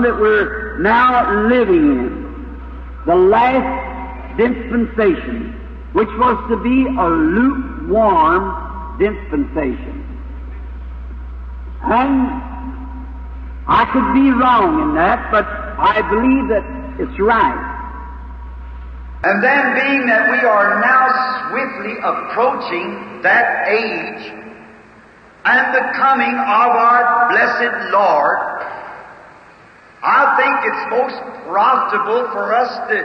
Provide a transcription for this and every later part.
that we're now living in, the last dispensation, which was to be a lukewarm dispensation. And I could be wrong in that, but I believe that it's right. And then, being that we are now swiftly approaching that age and the coming of our blessed Lord, I think it's most profitable for us to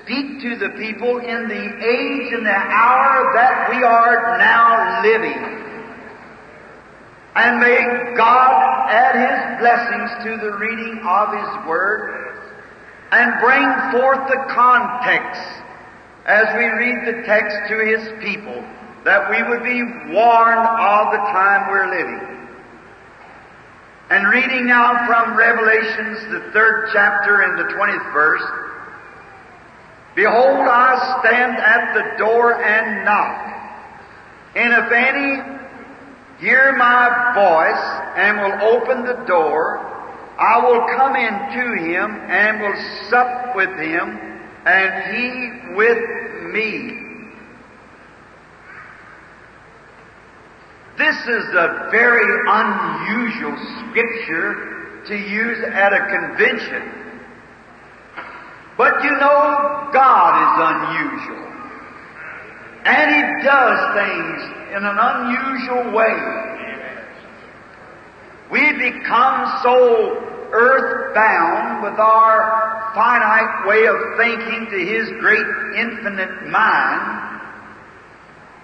speak to the people in the age and the hour that we are now living. And may God add His blessings to the reading of His Word and bring forth the context as we read the text to His people that we would be warned of the time we're living. And reading now from Revelations, the third chapter and the 20th verse, Behold, I stand at the door and knock. And if any hear my voice and will open the door, I will come in to him and will sup with him and he with me. This is a very unusual scripture to use at a convention. But you know, God is unusual. And He does things in an unusual way. We become so earthbound with our finite way of thinking to His great infinite mind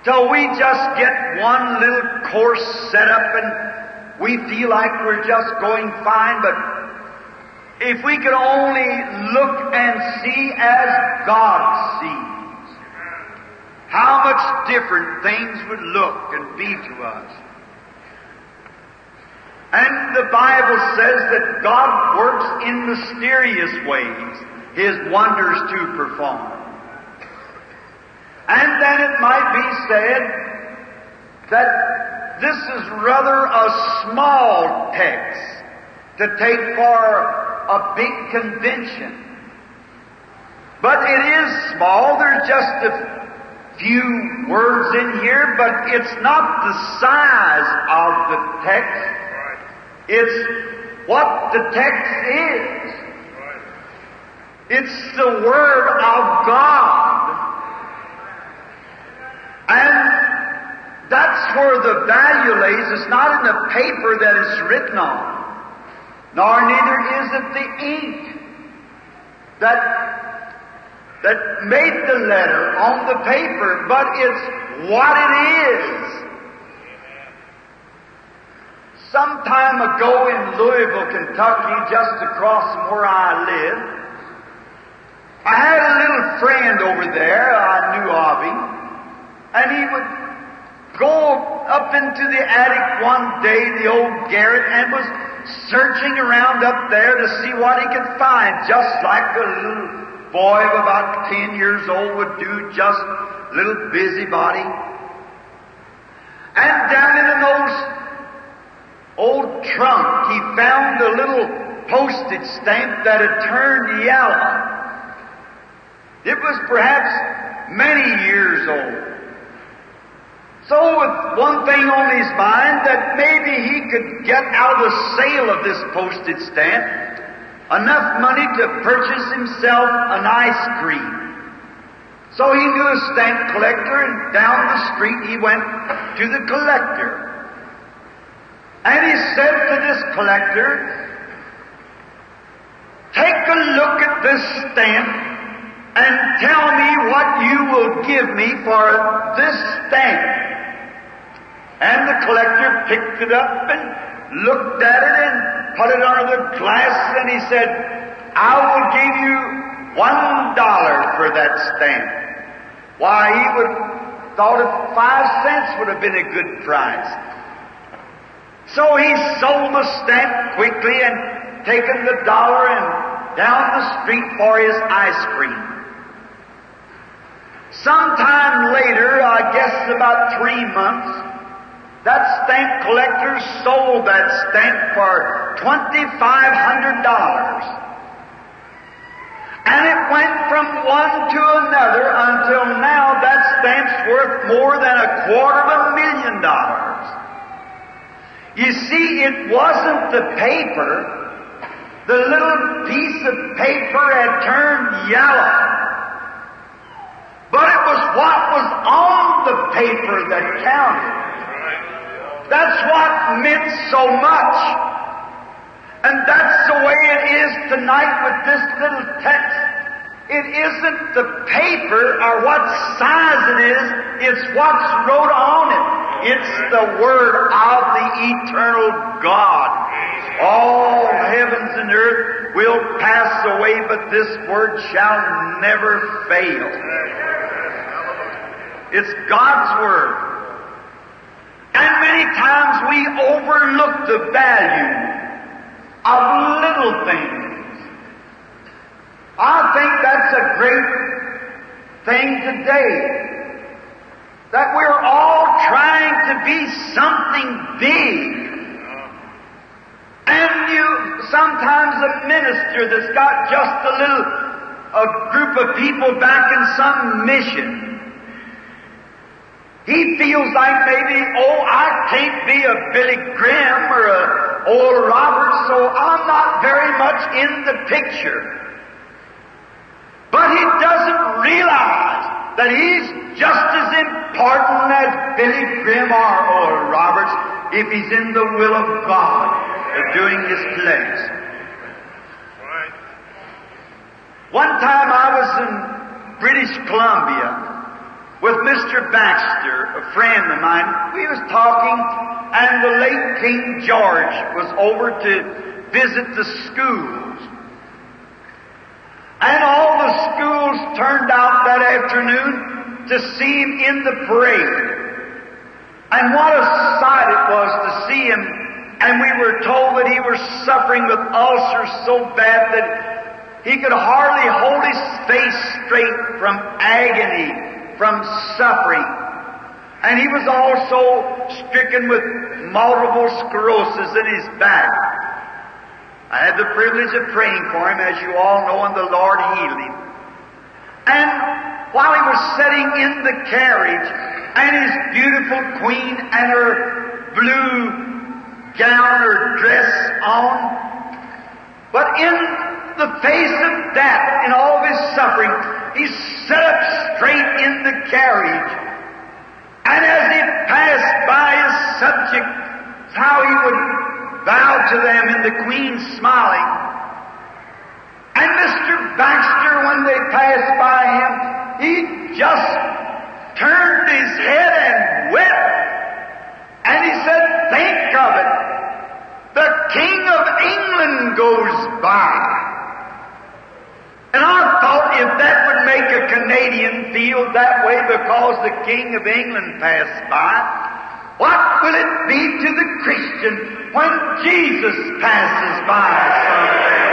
till we just get one little course set up and we feel like we're just going fine, but if we could only look and see as God sees, how much different things would look and be to us. And the Bible says that God works in mysterious ways His wonders to perform. And then it might be said that this is rather a small text to take for a big convention. But it is small. There's just a few words in here, but it's not the size of the text. It's what the text is. It's the Word of God. And that's where the value lays. It's not in the paper that it's written on, nor neither is it the ink that that made the letter on the paper, but it's what it is. Some time ago in Louisville, Kentucky, just across from where I live, I had a little friend over there I knew of him, and he would go up into the attic one day, the old garret, and was searching around up there to see what he could find, just like a little boy of about ten years old would do, just little busybody. And down in an old, old trunk, he found a little postage stamp that had turned yellow. It was perhaps many years old. So with one thing on his mind, that maybe he could get out of the sale of this postage stamp enough money to purchase himself an ice cream. So he knew a stamp collector, and down the street he went to the collector. And he said to this collector, Take a look at this stamp and tell me what you will give me for this stamp. And the collector picked it up and looked at it and put it under the glass and he said, I will give you one dollar for that stamp. Why, he would thought five cents would have been a good price. So he sold the stamp quickly and taken the dollar and down the street for his ice cream. Sometime later, I guess about three months, That stamp collector sold that stamp for $2,500. And it went from one to another until now that stamp's worth more than a quarter of a million dollars. You see, it wasn't the paper. The little piece of paper had turned yellow. But it was what was on the paper that counted. That's what meant so much. And that's the way it is tonight with this little text. It isn't the paper or what size it is, it's what's wrote on it. It's the Word of the eternal God. All heavens and earth will pass away, but this Word shall never fail. It's God's Word. And many times we overlook the value of little things. I think that's a great thing today. That we're all trying to be something big. And you, sometimes a minister that's got just a little, a group of people back in some mission, he feels like maybe, oh, I can't be a Billy Graham or a Oral Roberts, so I'm not very much in the picture. But he doesn't realize that he's just as important as Billy Graham or Oral Roberts if he's in the will of God of doing his place. One time I was in British Columbia with Mr. Baxter, a friend of mine. We was talking, and the late King George was over to visit the schools. And all the schools turned out that afternoon to see him in the parade. And what a sight it was to see him. And we were told that he was suffering with ulcers so bad that he could hardly hold his face straight from agony from suffering. And he was also stricken with multiple sclerosis in his back. I had the privilege of praying for him, as you all know, and the Lord healed him. And while he was sitting in the carriage, and his beautiful queen and her blue gown or dress on, but in the face of death, in all of his suffering, he sat up straight in the carriage. And as he passed by his subject, how he would bow to them and the queen smiling. And Mr. Baxter, when they passed by him, he just turned his head and wept. And he said, think of it. The King of England goes by. And I thought if that would make a Canadian feel that way because the King of England passed by, what will it be to the Christian when Jesus passes by someday?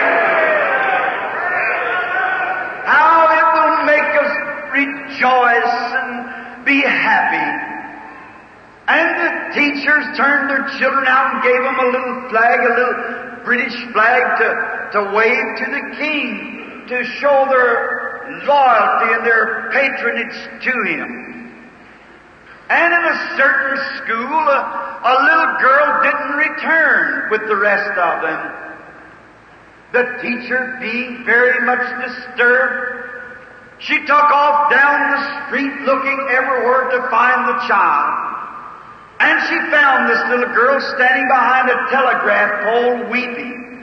How it will make us rejoice and be happy. And the teachers turned their children out and gave them a little flag, a little British flag to, to wave to the King to show their loyalty and their patronage to him. And in a certain school, a, a little girl didn't return with the rest of them. The teacher, being very much disturbed, she took off down the street looking everywhere to find the child. And she found this little girl standing behind a telegraph pole weeping.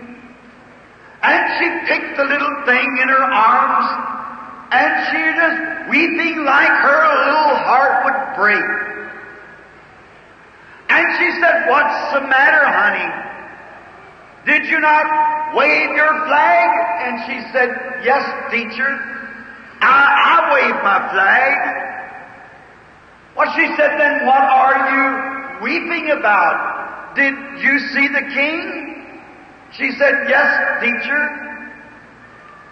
And she picked the little thing in her arms, and she just weeping like her little heart would break. And she said, What's the matter, honey? Did you not wave your flag? And she said, Yes, teacher. I, I waved my flag. Well, she said, Then what are you weeping about? Did you see the king? She said, Yes, teacher.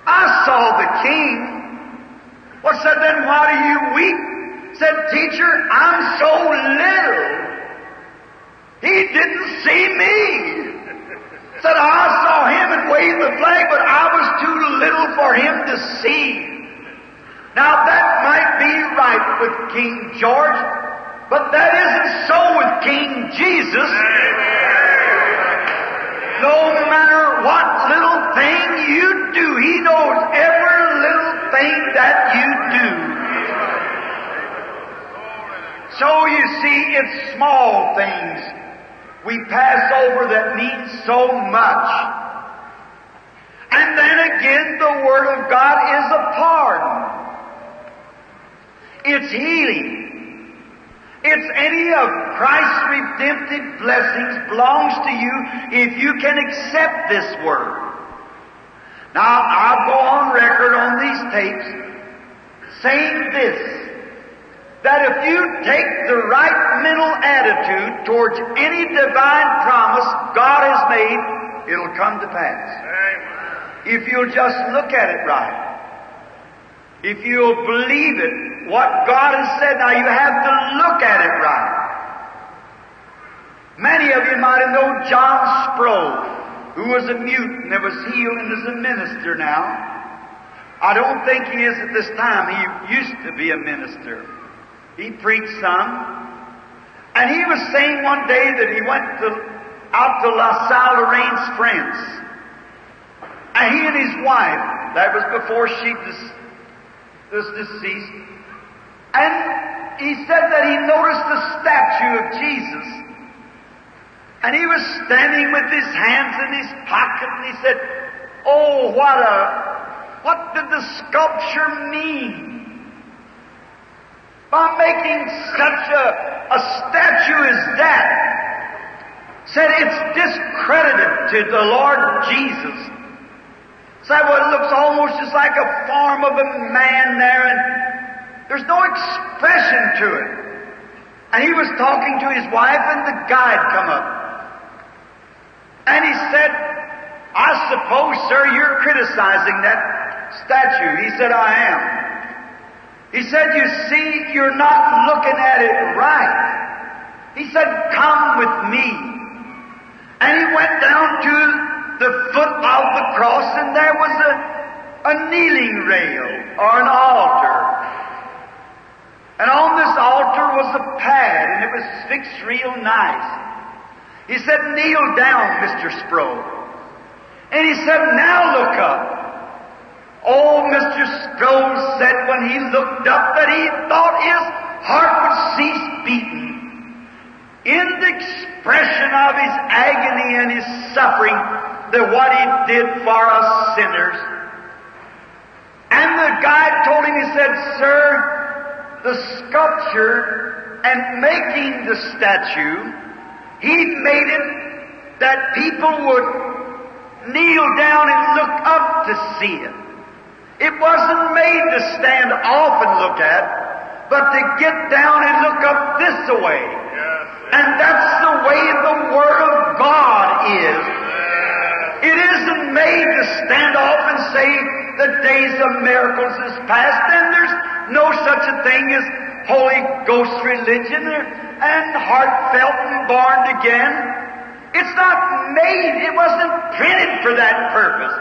I saw the king. Well, said, then why do you weep? Said, teacher, I'm so little. He didn't see me. Said I saw him and waved the flag, but I was too little for him to see. Now that might be right with King George, but that isn't so with King Jesus. No matter what little thing you do, He knows every little thing that you do. So you see, it's small things we pass over that mean so much. And then again, the Word of God is a pardon. It's healing. It's any of Christ's redemptive blessings belongs to you if you can accept this Word. Now, I'll go on record on these tapes saying this that if you take the right mental attitude towards any divine promise God has made, it'll come to pass. If you'll just look at it right. If you'll believe it, what God has said, now you have to look at it right. Many of you might have known John Sproul, who was a mute and was healed and is a minister now. I don't think he is at this time. He used to be a minister. He preached some. And he was saying one day that he went to, out to La Salle Lorraine's friends. And he and his wife, that was before she was deceased, and he said that he noticed the statue of Jesus. And he was standing with his hands in his pocket and he said, Oh, what a, what did the sculpture mean? by making such a, a statue as that, said it's discredited to the Lord Jesus. Said, well, it looks almost just like a form of a man there, and there's no expression to it. And he was talking to his wife, and the guide come up. And he said, I suppose, sir, you're criticizing that statue. He said, I am. He said, You see, you're not looking at it right. He said, Come with me. And he went down to the foot of the cross, and there was a, a kneeling rail or an altar. And on this altar was a pad, and it was fixed real nice. He said, Kneel down, Mr. Sproul. And he said, Now look up. Oh, Mr. Sproul said when he looked up that he thought his heart would cease beating. In the expression of his agony and his suffering, that what he did for us sinners. And the guide told him, he said, Sir, the sculpture and making the statue, he made it that people would kneel down and look up to see it. It wasn't made to stand off and look at, but to get down and look up this way. And that's the way the Word of God is. It isn't made to stand off and say the days of miracles is past, and there's no such a thing as Holy Ghost religion and heartfelt and born again. It's not made, it wasn't printed for that purpose.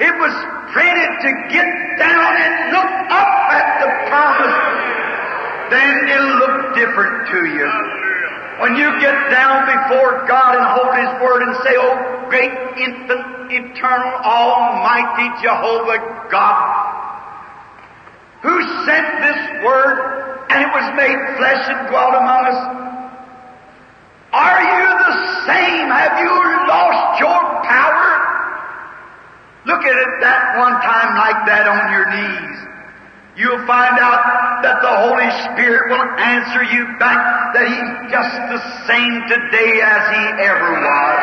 It was printed to get down and look up at the promise. Then it'll look different to you. When you get down before God and hold His Word and say, Oh, great, infinite, eternal, almighty Jehovah God, who sent this Word and it was made flesh and dwelt among us. Are you the same? Have you lost your power? Look at it that one time like that on your knees. You'll find out that the Holy Spirit will answer you back that He's just the same today as He ever was.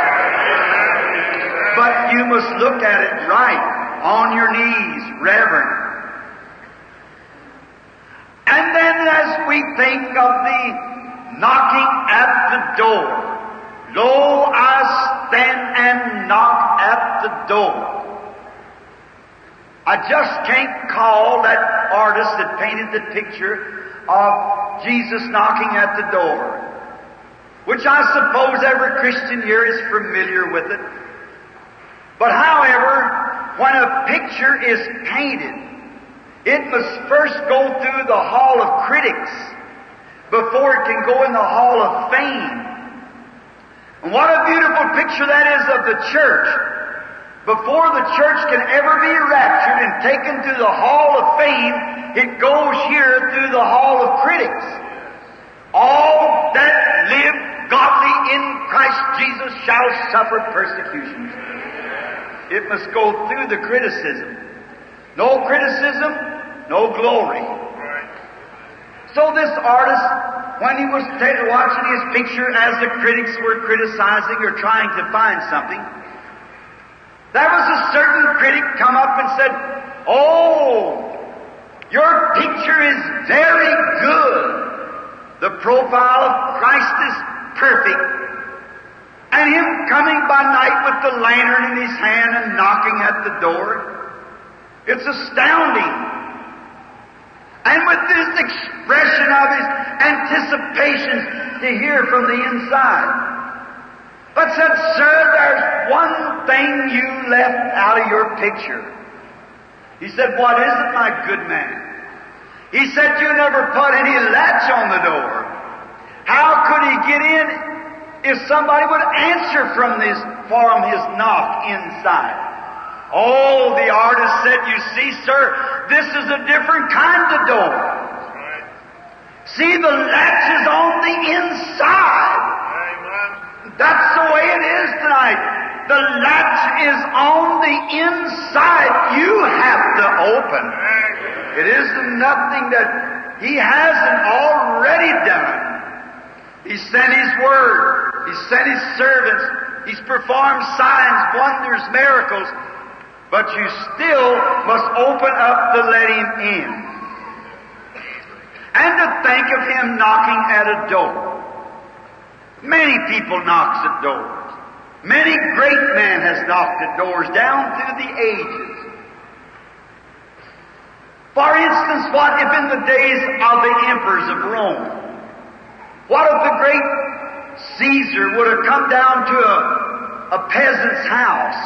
But you must look at it right, on your knees, reverent. And then as we think of the knocking at the door, Lo, I stand and knock at the door. I just can't call that artist that painted the picture of Jesus knocking at the door. which I suppose every Christian here is familiar with it. But however, when a picture is painted, it must first go through the hall of critics before it can go in the hall of fame. And what a beautiful picture that is of the church. Before the church can ever be raptured and taken to the hall of fame, it goes here through the hall of critics. All that live godly in Christ Jesus shall suffer persecutions. It must go through the criticism. No criticism, no glory. So this artist, when he was watching his picture as the critics were criticizing or trying to find something, there was a certain critic come up and said, Oh, your picture is very good. The profile of Christ is perfect. And him coming by night with the lantern in his hand and knocking at the door. It's astounding. And with this expression of his anticipations to hear from the inside. But said, Sir, there's one thing you left out of your picture. He said, What is it, my good man? He said, You never put any latch on the door. How could he get in if somebody would answer from this, from his knock inside? Oh, the artist said, You see, sir, this is a different kind of door. See, the latch is on the inside. That's the way it is tonight. The latch is on the inside. You have to open. It isn't nothing that He hasn't already done. He sent His Word. He sent His servants. He's performed signs, wonders, miracles. But you still must open up to let Him in. And to think of Him knocking at a door. Many people knocks at doors. Many great men has knocked at doors down through the ages. For instance, what if in the days of the emperors of Rome, what if the great Caesar would have come down to a, a peasant's house?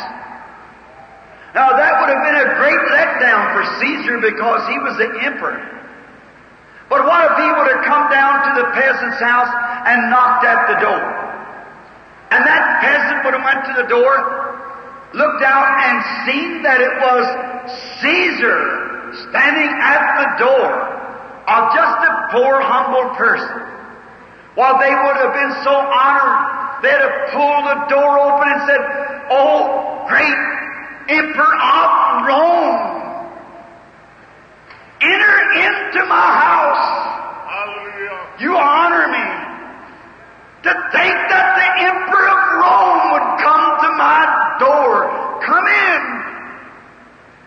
Now that would have been a great letdown for Caesar because he was the emperor. But what if he would have come down to the peasant's house and knocked at the door? And that peasant would have went to the door, looked out and seen that it was Caesar standing at the door of just a poor, humble person. While they would have been so honored, they'd have pulled the door open and said, Oh, great Emperor of Rome, enter into my house. Hallelujah. You honor me. To think that the Emperor of Rome would come to my door, come in.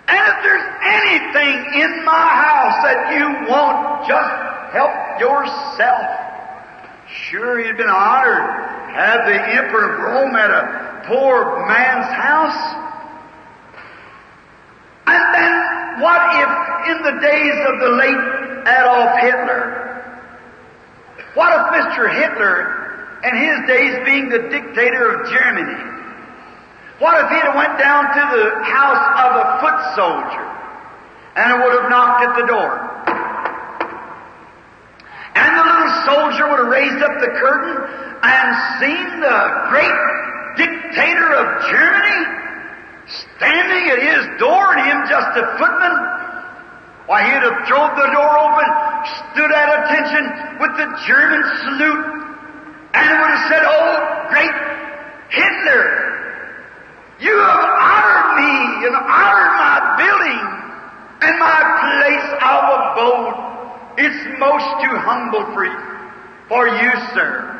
And if there's anything in my house that you want, just help yourself. Sure, he'd been honored have the Emperor of Rome at a poor man's house. And then what if in the days of the late Adolf Hitler, what if Mr. Hitler in his days being the dictator of Germany, what if he had went down to the house of a foot soldier and it would have knocked at the door? And the little soldier would have raised up the curtain and seen the great dictator of Germany standing at his door and him just a footman. Why, he'd have thrown the door open, stood at attention with the German salute, and would have said, Oh, great Hitler, you have honored me and honored my building and my place of abode. It's most too humble for you, for you, sir.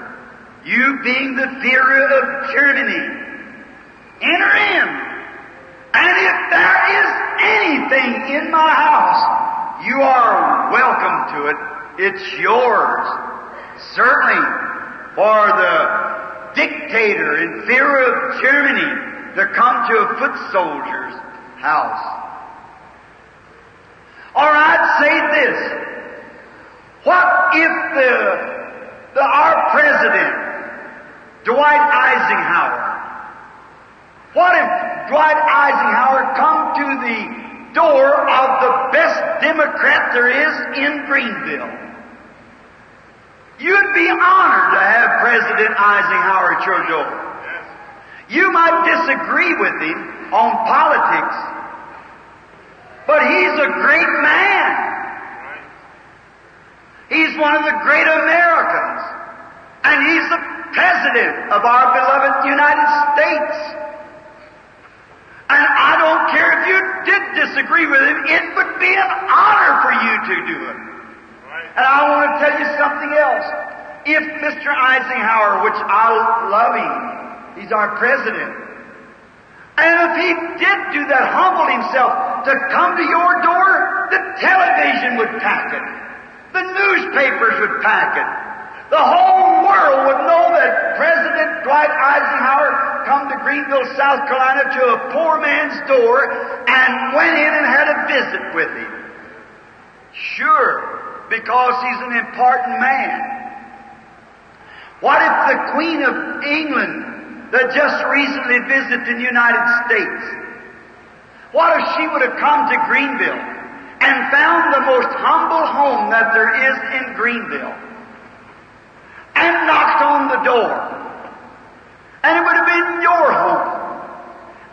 You being the Führer of Germany. Enter in. And if there is anything in my house, you are welcome to it. It's yours. Certainly for the dictator in Führer of Germany to come to a foot soldier's house. Or I'd say this. What if the, the our president Dwight Eisenhower. What if Dwight Eisenhower come to the door of the best Democrat there is in Greenville? You'd be honored to have President Eisenhower at your door. You might disagree with him on politics, but he's a great man. He's one of the great Americans, and he's the President of our beloved United States. And I don't care if you did disagree with him, it would be an honor for you to do it. And I want to tell you something else. If Mr. Eisenhower, which I love him, he's our president, and if he did do that, humble himself to come to your door, the television would pack it. The newspapers would pack it. The whole world would know that President Dwight Eisenhower come to Greenville, South Carolina to a poor man's door and went in and had a visit with him. Sure, because he's an important man. What if the Queen of England that just recently visited the United States, what if she would have come to Greenville and found the most humble home that there is in Greenville and knocked on the door? And it would have been your home.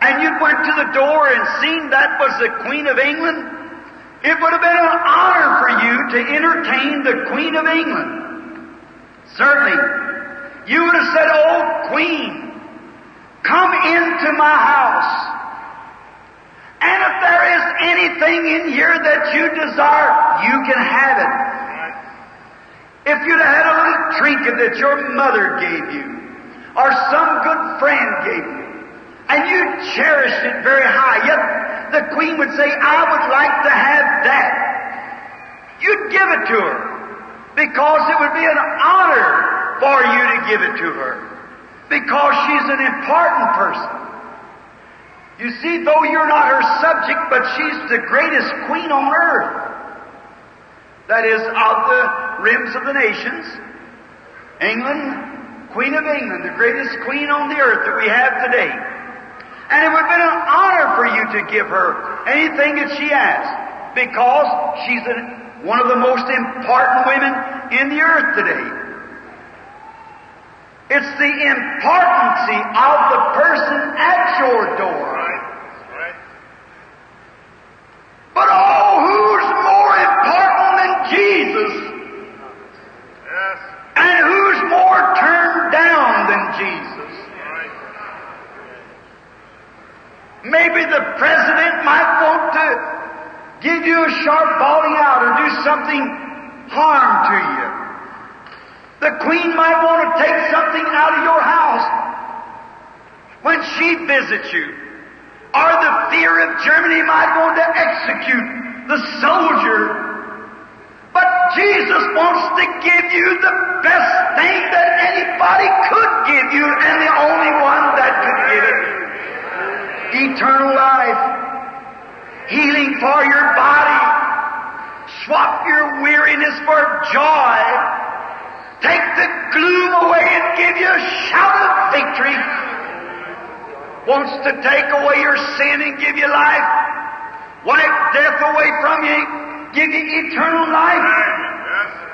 And you'd went to the door and seen that was the Queen of England. It would have been an honor for you to entertain the Queen of England. Certainly. You would have said, Oh, Queen, come into my house. And if there is anything in here that you desire, you can have it. If you'd have had a little trinket that your mother gave you, or some good friend gave you, and you cherished it very high, yet the queen would say, I would like to have that. You'd give it to her, because it would be an honor for you to give it to her, because she's an important person. You see, though you're not her subject, but she's the greatest queen on earth. That is, of the rims of the nations. England, Queen of England, the greatest queen on the earth that we have today. And it would have been an honor for you to give her anything that she asked, because she's a, one of the most important women in the earth today. It's the importancy of the person at your door. But oh, who's more important than Jesus? Yes. And who's more turned down than Jesus? Maybe the president might want to give you a sharp bawling out or do something harm to you. The queen might want to take something out of your house when she visits you. Or the Führer of Germany might want to execute the soldier but Jesus wants to give you the best thing that anybody could give you, and the only one that could give it. Eternal life, healing for your body, swap your weariness for joy, take the gloom away and give you a shout of victory. Wants to take away your sin and give you life, wipe death away from you, give you eternal life.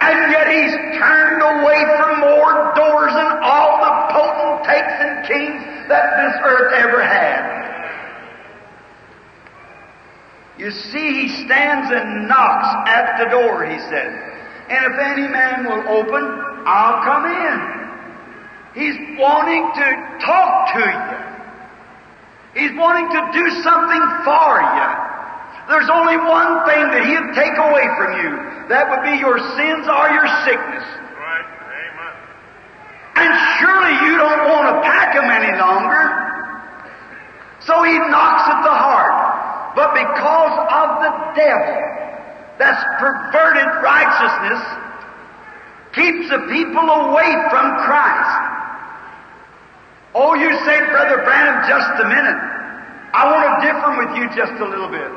And yet he's turned away from more doors than all the potentates and kings that this earth ever had. You see, he stands and knocks at the door, he said. And if any man will open, I'll come in. He's wanting to talk to you. He's wanting to do something for you. There's only one thing that He'll take away from you. That would be your sins or your sickness. Right. Amen. And surely you don't want to pack him any longer. So He knocks at the heart. But because of the devil that's perverted righteousness, keeps the people away from Christ. Oh, you say, Brother Branham, just a minute. I want to differ with you just a little bit.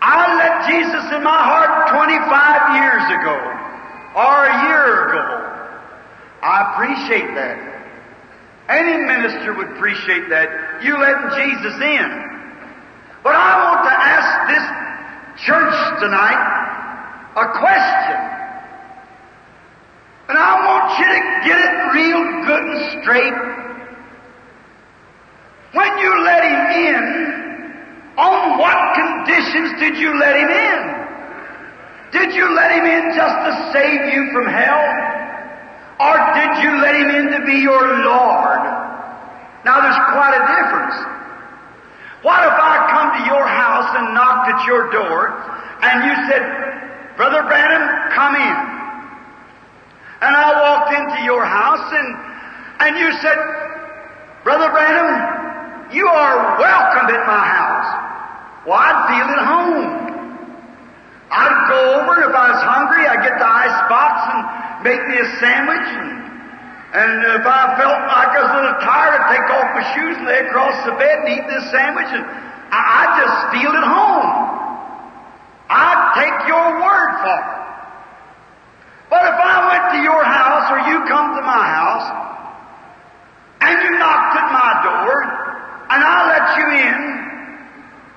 I let Jesus in my heart 25 years ago, or a year ago. I appreciate that. Any minister would appreciate that. You letting Jesus in. But I want to ask this church tonight a question. And I want you to get it real good and straight. When you let him in, on what conditions did you let him in? Did you let him in just to save you from hell? Or did you let him in to be your Lord? Now there's quite a difference. What if I come to your house and knocked at your door and you said, Brother Branham, come in. And I walked into your house and, and you said, Brother Branham, you are welcome at my house. Well, I'd feel at home. I'd go over, and if I was hungry, I'd get the ice box and make me a sandwich. And, and if I felt like I was a little tired, I'd take off my shoes and lay across the bed and eat this sandwich. And I, I'd just steal it home. I'd take your word for it. But if I went to your house or you come to my house and you knocked at my door and I let you in,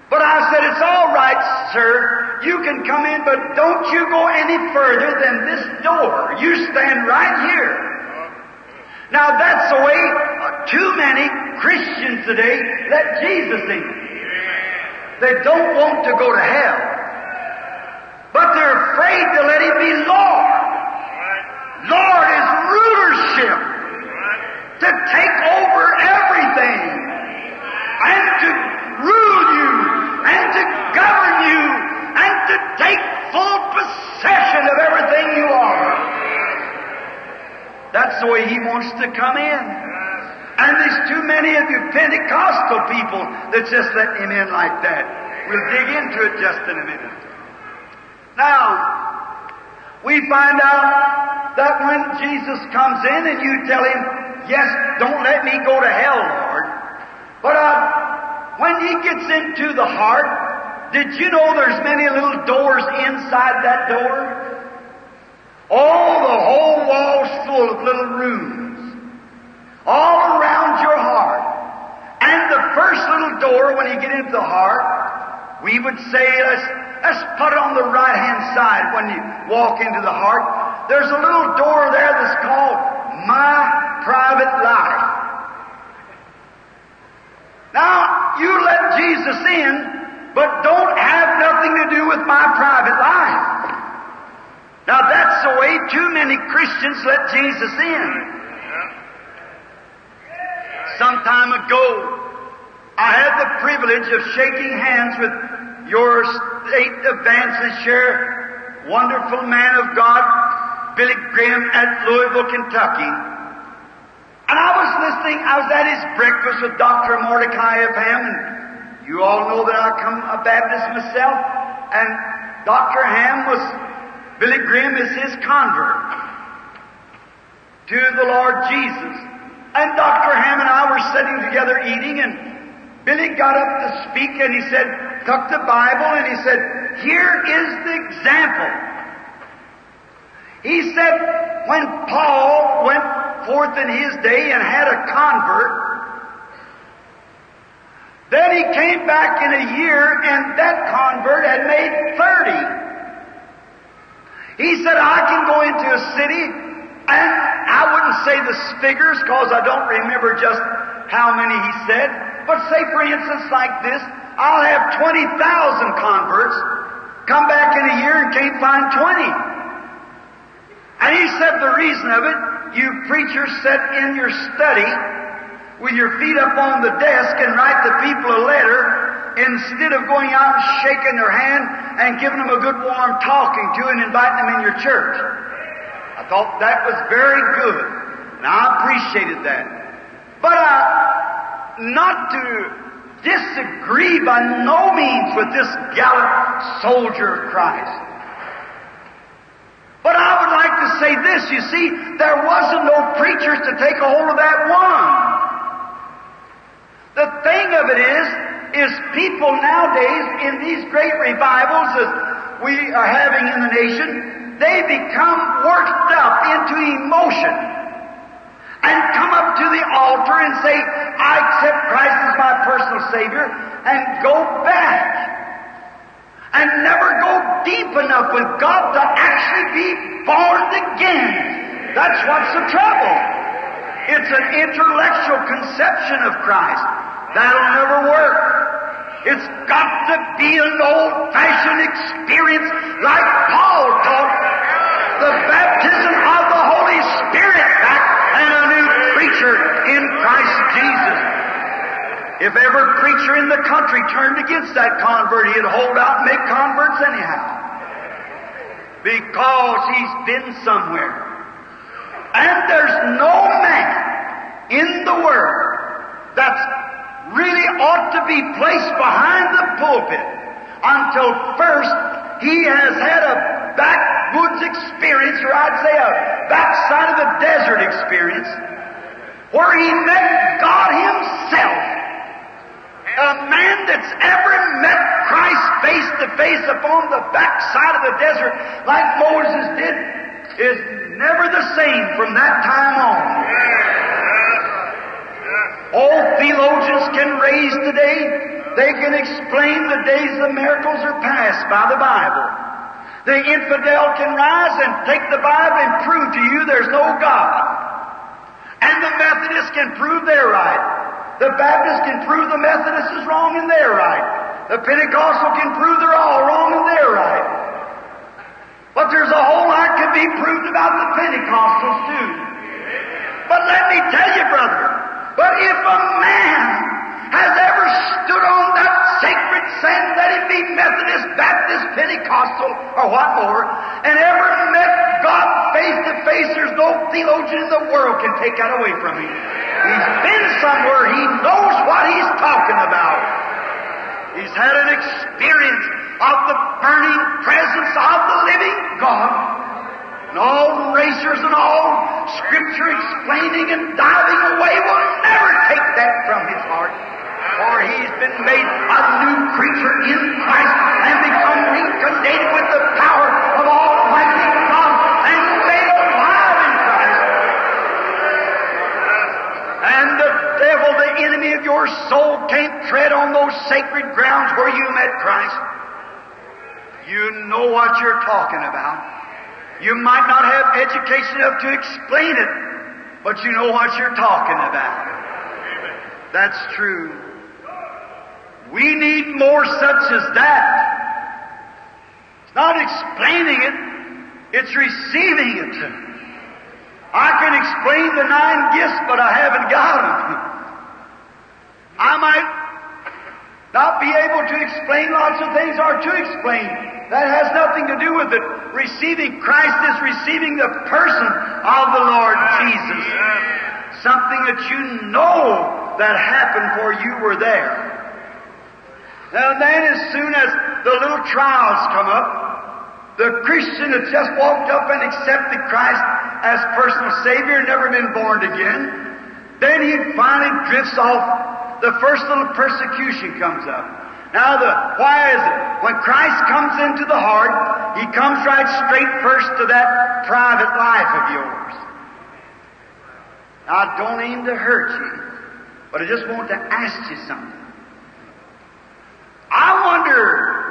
but I said, it's all right, sir. You can come in, but don't you go any further than this door. You stand right here. Now that's the way too many Christians today let Jesus in. They don't want to go to hell. But they're afraid to let Him be Lord. Lord is rulership. To take over everything. And to rule you. And to govern you. And to take full possession of everything you are. That's the way He wants to come in. And there's too many of you Pentecostal people that just let Him in like that. We'll dig into it just in a minute. Now, we find out that when Jesus comes in and you tell Him, yes, don't let me go to hell, Lord. But uh, when He gets into the heart, did you know there's many little doors inside that door? Oh, the whole wall's full of little rooms. All around your heart. And the first little door, when you get into the heart, we would say, let's, let's put it on the right hand side when you walk into the heart. There's a little door there that's called My Private Life. Now, you let Jesus in, but don't have nothing to do with my private life. Now that's the way too many Christians let Jesus in. Some time ago, I had the privilege of shaking hands with your state advances chair, wonderful man of God, Billy Graham at Louisville, Kentucky. And I was listening, I was at his breakfast with Dr. Mordecai. Ham, and you all know that I come a Baptist myself, and Dr. Ham was Billy Graham is his convert to the Lord Jesus. And Dr. Ham and I were sitting together eating, and Billy got up to speak, and he said, took the Bible, and he said, Here is the example. He said, when Paul went forth in his day and had a convert, then he came back in a year, and that convert had made 30. He said, I can go into a city, and I wouldn't say the figures because I don't remember just how many he said, but say, for instance, like this, I'll have 20,000 converts, come back in a year and can't find 20. And he said the reason of it, you preachers sit in your study with your feet up on the desk and write the people a letter instead of going out and shaking their hand and giving them a good warm talking to and inviting them in your church. I thought that was very good, and I appreciated that. But uh, not to disagree by no means with this gallant soldier of Christ. But I would like to say this, you see, there wasn't no preachers to take a hold of that one. The thing of it is, is people nowadays in these great revivals that we are having in the nation, they become worked up into emotion and come up to the altar and say, I accept Christ as my personal Savior, and go back. And never go deep enough with God to actually be born again. That's what's the trouble. It's an intellectual conception of Christ. That'll never work. It's got to be an old-fashioned experience like Paul taught. The baptism of the Holy Spirit back and a new creature in Christ Jesus. If every preacher in the country turned against that convert, he'd hold out and make converts anyhow. Because he's been somewhere. And there's no man in the world that's really ought to be placed behind the pulpit until first he has had a backwoods experience, or I'd say a backside of the desert experience, where he met God himself. A man that's ever met Christ face to face upon the backside of the desert like Moses did is never the same from that time on. All theologians can raise today, they can explain the days the miracles are past by the Bible. The infidel can rise and take the Bible and prove to you there's no God. And the Methodist can prove they're right. The Baptist can prove the Methodist is wrong and they're right. The Pentecostal can prove they're all wrong and they're right. But there's a whole lot can be proved about the Pentecostals too. But let me tell you, brother, but if a man has ever stood on that sacred sand, let him be Methodist, Baptist, Pentecostal, or what more, and ever met God face to face, there's no theologian in the world can take that away from him. He's been somewhere, he knows what he's talking about. He's had an experience of the burning presence of the living God. And all racers and all scripture explaining and diving away will never take that from his heart. For he's been made a new creature in Christ and become recreated with the power of Almighty God and made alive in Christ. And the devil, the enemy of your soul, can't tread on those sacred grounds where you met Christ. You know what you're talking about. You might not have education enough to explain it, but you know what you're talking about. That's true. We need more such as that. It's not explaining it, it's receiving it. I can explain the nine gifts, but I haven't got them. I might not be able to explain lots of things or to explain. That has nothing to do with it. Receiving Christ is receiving the person of the Lord Jesus. Something that you know that happened for you were there. And then as soon as the little trials come up, the Christian that just walked up and accepted Christ as personal Savior, never been born again, then he finally drifts off. The first little persecution comes up. Now, the, why is it? When Christ comes into the heart, He comes right straight first to that private life of yours. Now, I don't aim to hurt you, but I just want to ask you something. I wonder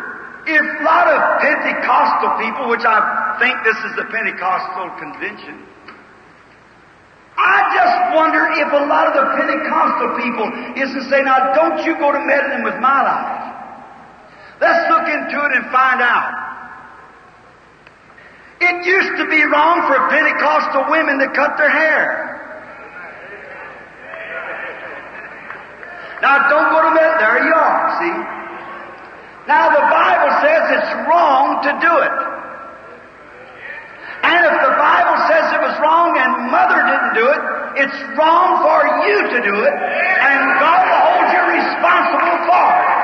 if a lot of Pentecostal people, which I think this is the Pentecostal convention, I just wonder if a lot of the Pentecostal people is to say, now don't you go to meddling with my life. Let's look into it and find out. It used to be wrong for Pentecostal women to cut their hair. Now don't go to meddling. There you are, see? Now the Bible says it's wrong to do it. And if the Bible says wrong and mother didn't do it, it's wrong for you to do it, and God will hold you responsible for it.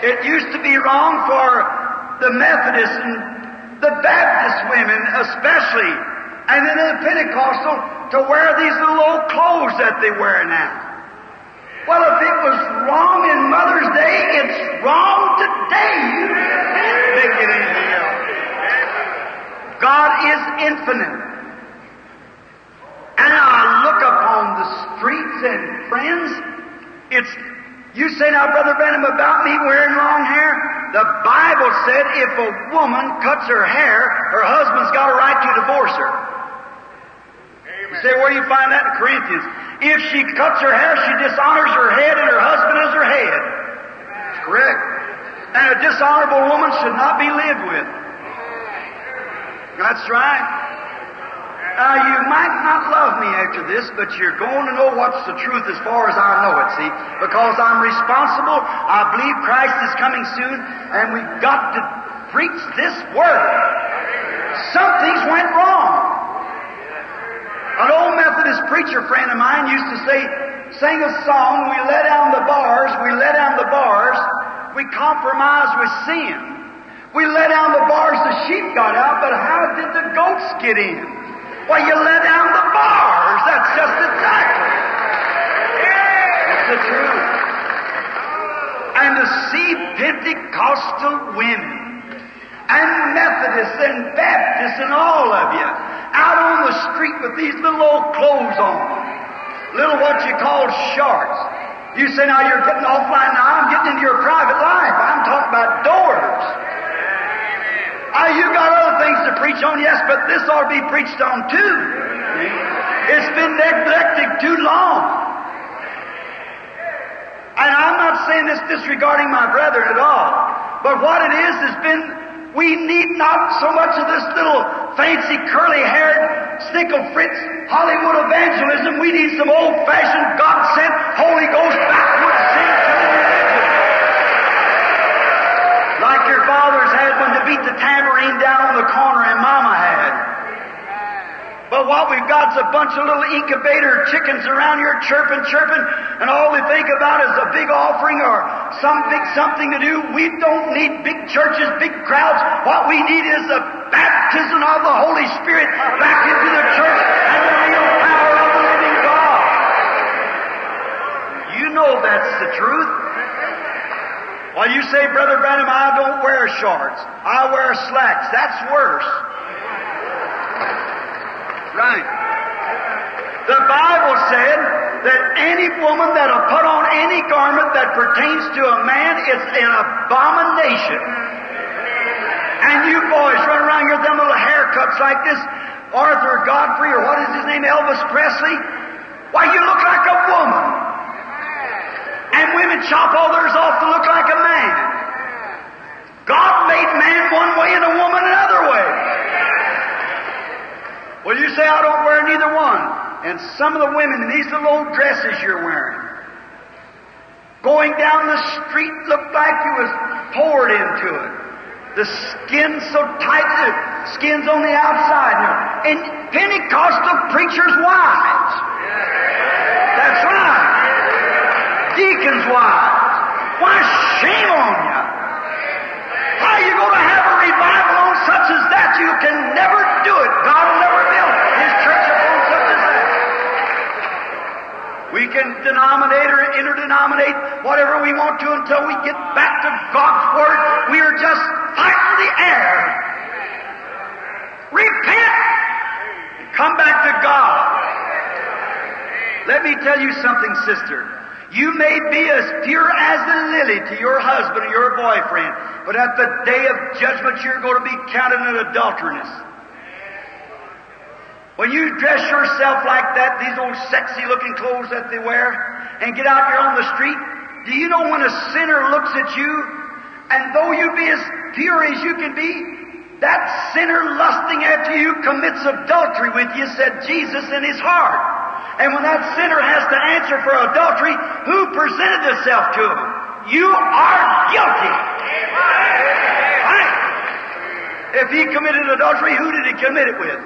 It used to be wrong for the Methodists and the Baptist women especially, and then the Pentecostal to wear these little old clothes that they wear now. Well, if it was wrong in Mother's Day, it's wrong today. You can't make it anything else. God is infinite. And I look upon the streets and friends. It's you say now, Brother Branham, about me wearing long hair? The Bible said if a woman cuts her hair, her husband's got a right to divorce her. Amen. You say, where do you find that in Corinthians? If she cuts her hair, she dishonors her head and her husband is her head. Correct. And a dishonorable woman should not be lived with. That's right. Now, you might not love me after this, but you're going to know what's the truth as far as I know it, see? Because I'm responsible. I believe Christ is coming soon, and we've got to preach this word. Something's went wrong. An old Methodist preacher friend of mine used to say, sing a song, we let down the bars, we let down the bars, we compromise with sin. We let down the bars, the sheep got out, but how did the goats get in? Well, you let down the bars. That's just exactly. It's the truth. And to see Pentecostal women and Methodists and Baptists and all of you out on the street with these little old clothes on, little what you call shorts. You say now you're getting offline now. I'm getting into your private life. I'm talking about doors. Ah, you got other things to preach on, yes, but this ought to be preached on too. It's been neglected too long. And I'm not saying this disregarding my brethren at all, but what it is has been, we need not so much of this little fancy curly-haired snickle fritz Hollywood evangelism. We need some old-fashioned, God-sent, Holy Ghost backwoods like your fathers had when they beat the tambourine down on the corner and Mama had. But what we've got is a bunch of little incubator chickens around here chirping, chirping, and all they think about is a big offering or some big something to do. We don't need big churches, big crowds. What we need is the baptism of the Holy Spirit back into the church and the real power of the living God. You know that's the truth. Well, you say, Brother Branham, I don't wear shorts. I wear slacks. That's worse. Right. The Bible said that any woman that'll put on any garment that pertains to a man is an abomination. And you boys run around here with them little haircuts like this, Arthur Godfrey, or what is his name, Elvis Presley. Why, you look like a woman. And women chop all theirs off to look like. God made man one way and a woman another way. Well, you say, I don't wear neither one. And some of the women in these little old dresses you're wearing, going down the street looked like you was poured into it. The skin's so tight, the skin's on the outside. And Pentecostal preachers' wives. That's right. Deacons' wives. Why, shame on you. Going to have a revival on such as that? You can never do it. God will never build His church upon such as that. We can denominate or interdenominate whatever we want to until we get back to God's Word. We are just fighting the air. Repent come back to God. Let me tell you something, sister. You may be as pure as the lily to your husband or your boyfriend, but at the day of judgment you're going to be counted an adulteress. When you dress yourself like that, these old sexy looking clothes that they wear, and get out here on the street, do you know when a sinner looks at you, and though you be as pure as you can be, that sinner lusting after you commits adultery with you, said Jesus in his heart. And when that sinner has to answer for adultery, who presented himself to him? You are guilty. Right? If he committed adultery, who did he commit it with?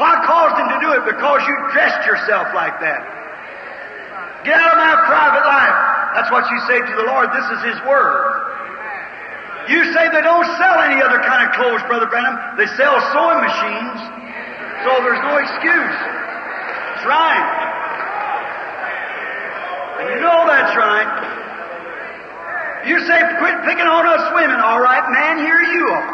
What caused him to do it? Because you dressed yourself like that. Get out of my private life. That's what you say to the Lord. This is His Word. You say they don't sell any other kind of clothes, Brother Branham. They sell sewing machines. So there's no excuse. That's right. And you know that's right. You say, quit picking on us women. All right, man, here you are.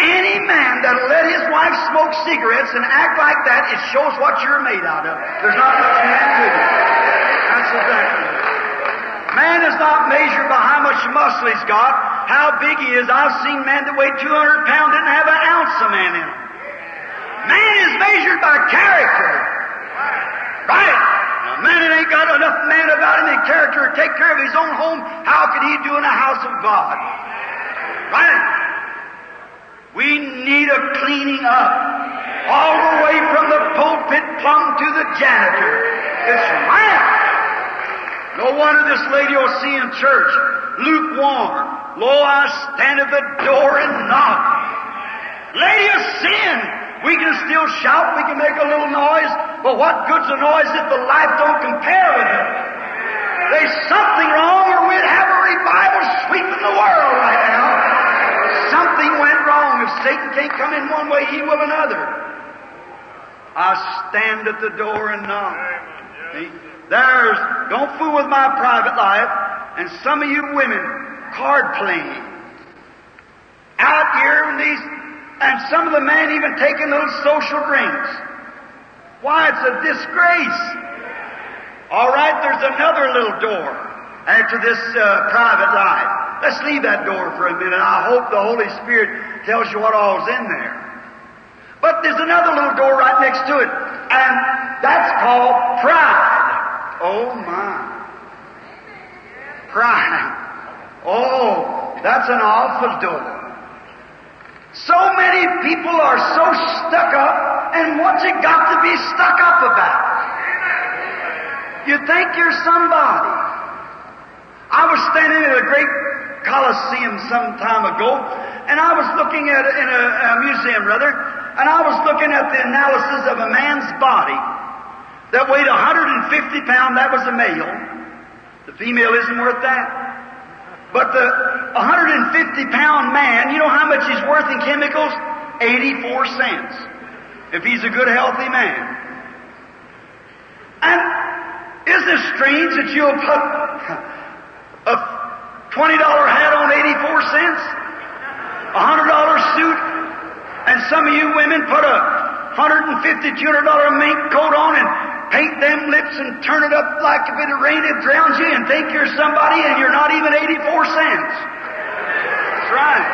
Any man that'll let his wife smoke cigarettes and act like that, it shows what you're made out of. There's not much man to you. That's exactly. man is not measured by how much muscle he's got, how big he is. I've seen men that weigh 200 pounds didn't have an ounce of man in them. Man is measured by character. Right. Now, man that ain't got enough man about him in character to take care of his own home, how could he do in the house of God? Right. We need a cleaning up. All the way from the pulpit plumb to the janitor. It's right. No wonder this Laodicean church, lukewarm. Lo, I stand at the door and knock. Lady of sin. We can still shout, we can make a little noise, but what good's the noise if the life don't compare with it? There's something wrong or we'd have a revival sweeping the world right now. Something went wrong. If Satan can't come in one way, he will another. I stand at the door and knock. See? There's, don't fool with my private life. And some of you women, card playing. Out here in these, and some of the men even taking those social drinks. Why, it's a disgrace. All right, there's another little door after this uh, private life. Let's leave that door for a minute. I hope the Holy Spirit tells you what all's in there. But there's another little door right next to it, and that's called pride. Oh my. Pride. Oh, that's an awful door. So many people are so stuck up, and what's it got to be stuck up about? You think you're somebody. I was standing in a great coliseum some time ago, and I was looking at in a, a museum rather, and I was looking at the analysis of a man's body that weighed 150 pounds. That was a male. The female isn't worth that. But the 150 pound man, you know how much he's worth in chemicals? 84 cents. If he's a good, healthy man. And isn't it strange that you'll put a $20 hat on 84 cents? A $100 suit? And some of you women put a $150, $200 mink coat on and paint them lips and turn it up like if it rained, it drowns you and think you're somebody and you're not even 84 cents. That's right.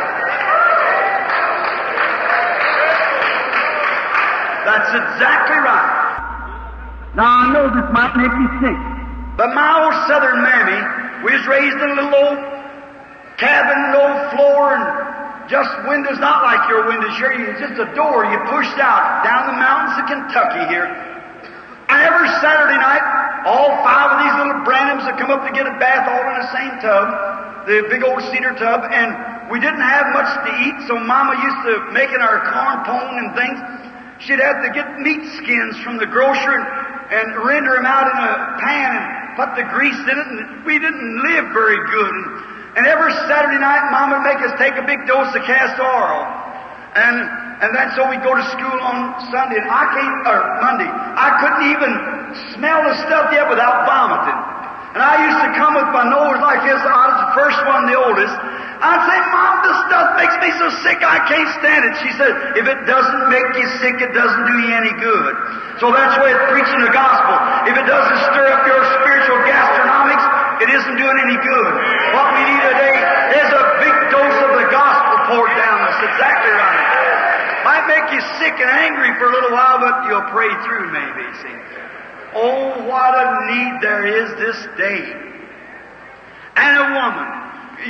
That's exactly right. Now I know this might make you sick. But my old southern mammy, we was raised in a little old cabin, low floor, and just windows, not like your windows here. It's just a door you pushed out down the mountains of Kentucky here. And every Saturday night, all five of these little Branhams would come up to get a bath all in the same tub, the big old cedar tub, and we didn't have much to eat, so Mama used to making our corn pone and things. She'd have to get meat skins from the grocer and, and render them out in a pan and put the grease in it, and we didn't live very good. And, and every Saturday night, Mama would make us take a big dose of castor oil. And and then so we'd go to school on Sunday, and I can't, or Monday, I couldn't even smell the stuff yet without vomiting. And I used to come with my nose like this, I was the first one, the oldest. I'd say, Mom, this stuff makes me so sick I can't stand it. She said, if it doesn't make you sick, it doesn't do you any good. So that's why preaching the gospel. If it doesn't stir up your spiritual gastronomics, it isn't doing any good. What we need today is a big dose of the gospel poured down us. Exactly right. Might make you sick and angry for a little while, but you'll pray through maybe, see. Oh, what a need there is this day. And a woman,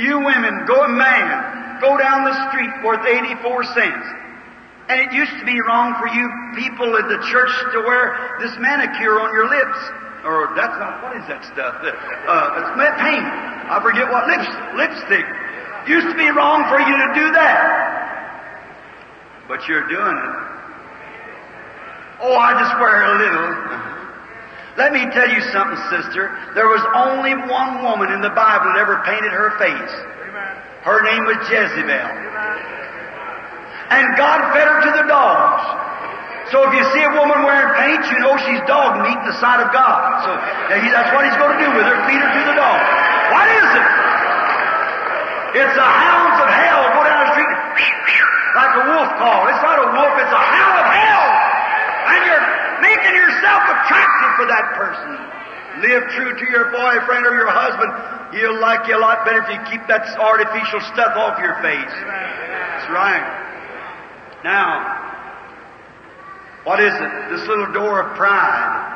you women, go a man, go down the street worth 84 cents. And it used to be wrong for you people at the church to wear this manicure on your lips. Or that's not, what is that stuff? Uh, it's paint. I forget what, lips, lipstick. Used to be wrong for you to do that but you're doing it. Oh, I just wear a little. Uh-huh. Let me tell you something, sister. There was only one woman in the Bible that ever painted her face. Her name was Jezebel. And God fed her to the dogs. So if you see a woman wearing paint, you know she's dog meat in the sight of God. So that's what he's going to do with her, feed her to the dogs. What is it? It's the hounds of hell go down the street like a wolf call. It's not a wolf, it's a howl of hell. And you're making yourself attractive for that person. live true to your boyfriend or your husband, he'll like you a lot better if you keep that artificial stuff off your face. That's right. Now, what is it? This little door of pride.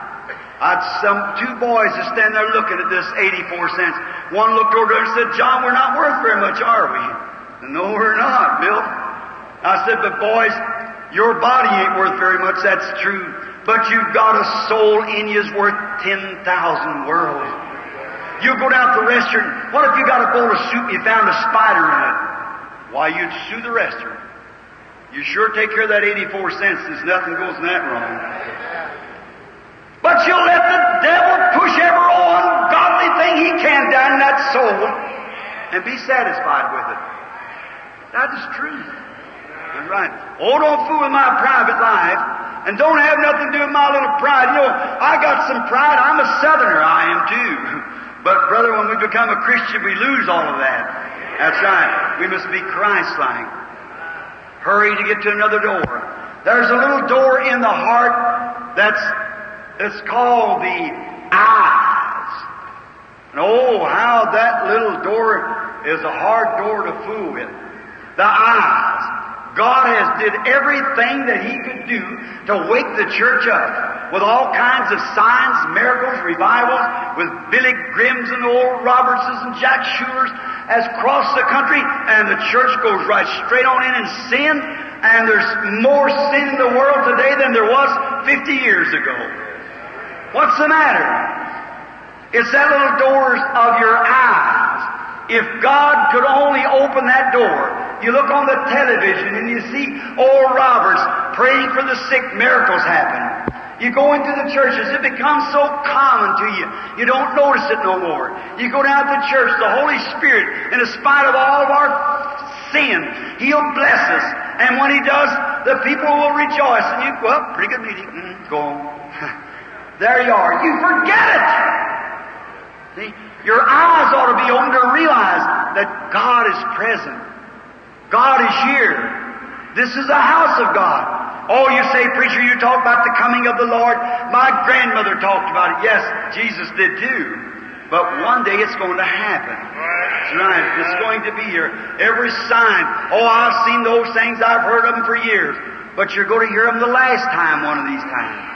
I had some two boys that stand there looking at this 84 cents. One looked over there and said, John, we're not worth very much, are we? No, we're not, Bill. I said, but boys, your body ain't worth very much, that's true. But you've got a soul in you's worth 10,000 worlds. You go down to the restaurant, what if you got a bowl of soup and you found a spider in it? Why, you'd sue the restaurant. You sure take care of that 84 cents, there's nothing goes in that wrong. But you'll let the devil push every ungodly thing he can down that soul and be satisfied with it. That is true. That's right. Oh, don't fool with my private life. And don't have nothing to do with my little pride. You know, I got some pride. I'm a southerner. I am too. But brother, when we become a Christian, we lose all of that. That's right. We must be Christ-like. Hurry to get to another door. There's a little door in the heart that's, that's called the eyes. And oh, how that little door is a hard door to fool with. The eyes. God has did everything that He could do to wake the church up with all kinds of signs, miracles, revivals, with Billy Grahams and old Robertses and Jack Shulers has crossed the country, and the church goes right straight on in and sin, and there's more sin in the world today than there was 50 years ago. What's the matter? It's that little doors of your eyes. If God could only open that door, you look on the television and you see old Roberts praying for the sick, miracles happen. You go into the churches, it becomes so common to you. You don't notice it no more. You go down to church, the Holy Spirit, in spite of all of our sin, He'll bless us. And when He does, the people will rejoice. And you go up, pretty good meeting. Mm, go on. there you are. You forget it. See? Your eyes ought to be open to realize that God is present. God is here. This is a house of God. Oh, you say, preacher, you talk about the coming of the Lord. My grandmother talked about it. Yes, Jesus did too. But one day it's going to happen. That's right. It's going to be here. Every sign. Oh, I've seen those things. I've heard of them for years. But you're going to hear them the last time one of these times.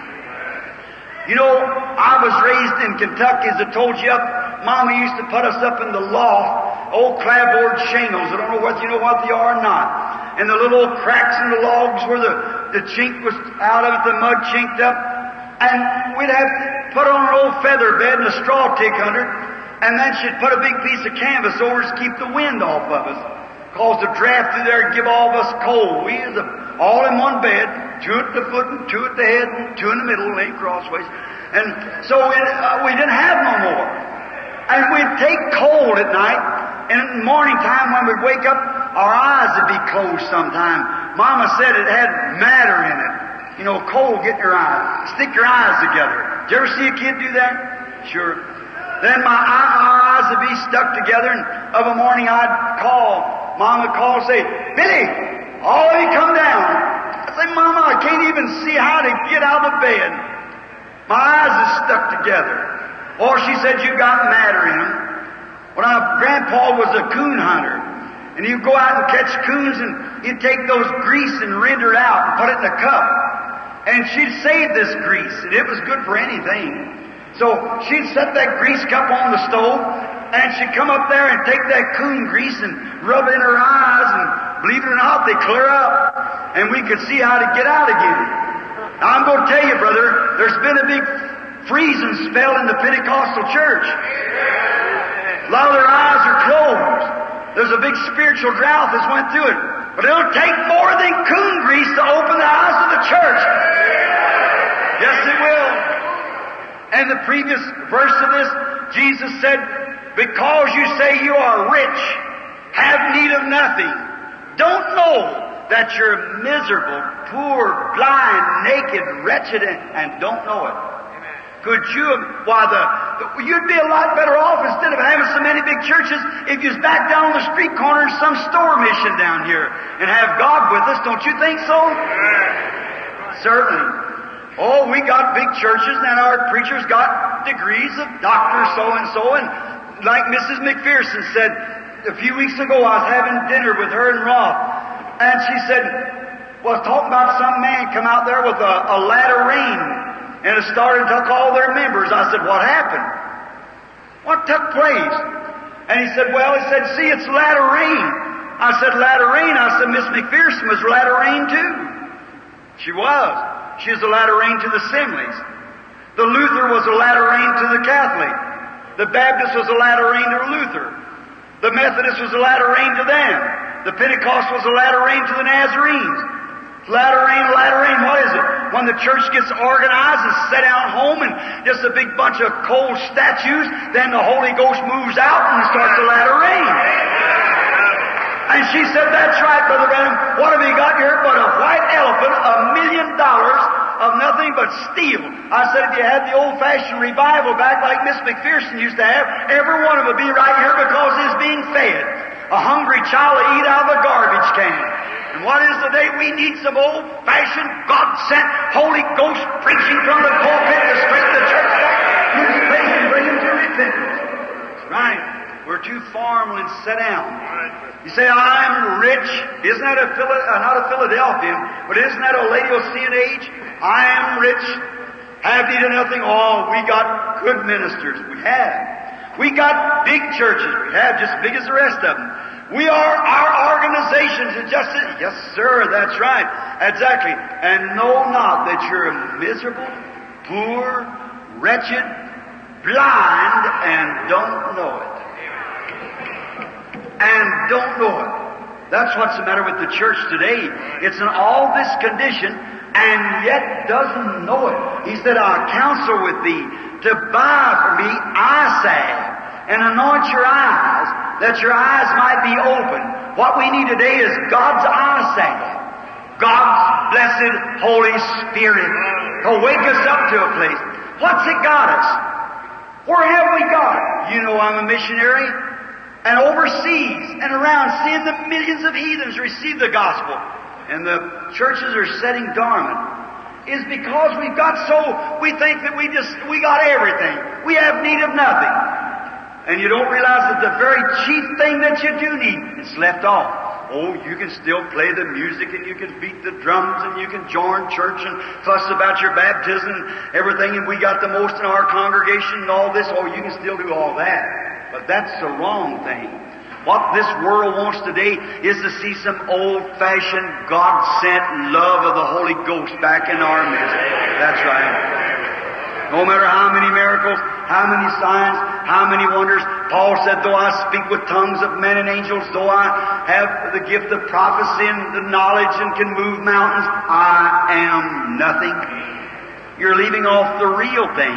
You know, I was raised in Kentucky, as I told you up. Mama used to put us up in the loft, old clapboard shingles. I don't know whether you know what they are or not. And the little cracks in the logs where the, the chink was out of it, the mud chinked up. And we'd have put on an old feather bed and a straw tick under it. And then she'd put a big piece of canvas over us to keep the wind off of us. Cause the draft through there would give all of us cold. We was all in one bed, two at the foot and two at the head and two in the middle, laid crossways. And so uh, we didn't have no more. And we'd take cold at night, and in the morning time when we'd wake up, our eyes would be closed sometime. Mama said it had matter in it. You know, cold get in your eyes. Stick your eyes together. Did you ever see a kid do that? Sure. Then my our eyes would be stuck together, and of a morning I'd call. Mama would call and say, Billy, all you come down. I say, Mama, I can't even see how to get out of bed. My eyes are stuck together. Or she said, you got matter in them. When our grandpa was a coon hunter, and he'd go out and catch coons, and he'd take those grease and render it out and put it in a cup. And she'd save this grease, and it was good for anything. So she'd set that grease cup on the stove, and she'd come up there and take that coon grease and rub it in her eyes, and believe it or not, they clear up, and we could see how to get out again. Now, I'm going to tell you, brother, there's been a big freezing spell in the Pentecostal church. A lot of their eyes are closed. There's a big spiritual drought that's went through it. But it'll take more than coon grease to open the eyes of the church. Yes, it will. And the previous verse of this, Jesus said, Because you say you are rich, have need of nothing, don't know that you're miserable, poor, blind, naked, wretched, and, and don't know it. Could you, um, why the, you'd be a lot better off instead of having so many big churches if you was back down on the street corner in some store mission down here and have God with us, don't you think so? Certainly. Oh, we got big churches and our preachers got degrees of Doctor so-and-so, and like Mrs. McPherson said, a few weeks ago I was having dinner with her and Rolf, and she said, was talking about some man come out there with a, a latter rain, and it started to took all their members. I said, what happened? What took place? And he said, well, he said, see, it's latter rain. I said, latter rain. I said, Miss McPherson was latter rain too. She was. She was a latter rain to the Assemblies. The Luther was a latter rain to the Catholic. The Baptist was a latter rain to Luther. The Methodist was a latter rain to them. The Pentecost was a latter rain to the Nazarenes. Latter rain, what is it? When the church gets organized and set out home and just a big bunch of cold statues, then the Holy Ghost moves out and starts a latter rain. And she said, that's right, Brother Branham. What have you got here but a white elephant, a million dollars of nothing but steel? I said, if you had the old-fashioned revival back like Miss McPherson used to have, every one of them would be right here because it's being fed. A hungry child will eat out of a garbage can. And what is the day we need some old-fashioned, God-sent, Holy Ghost preaching from the pulpit to straighten the church back, lose faith and bring them to repentance. Right. We're too formal and set down. You say, I'm rich. Isn't that a, Phila- uh, not a Philadelphian, but isn't that a Laodicean age? I am rich. Have need of nothing. Oh, we got good ministers. We have. We got big churches. We have just as big as the rest of them. We are, our organizations are just, yes sir, that's right. Exactly. And know not that you're miserable, poor, wretched, blind, and don't know it and don't know it. That's what's the matter with the church today. It's in all this condition and yet doesn't know it. He said, I counsel with thee to buy for me eye salve and anoint your eyes that your eyes might be open. What we need today is God's eyesight. God's blessed Holy Spirit to wake us up to a place. What's it got us? Where have we got it? You know I'm a missionary and overseas and around seeing the millions of heathens receive the gospel and the churches are setting dormant is because we've got so we think that we just we got everything we have need of nothing and you don't realize that the very chief thing that you do need is left off oh you can still play the music and you can beat the drums and you can join church and fuss about your baptism and everything and we got the most in our congregation and all this oh you can still do all that but that's the wrong thing. What this world wants today is to see some old-fashioned, God-sent love of the Holy Ghost back in our midst. That's right. No matter how many miracles, how many signs, how many wonders, Paul said, though I speak with tongues of men and angels, though I have the gift of prophecy and the knowledge and can move mountains, I am nothing. You're leaving off the real thing.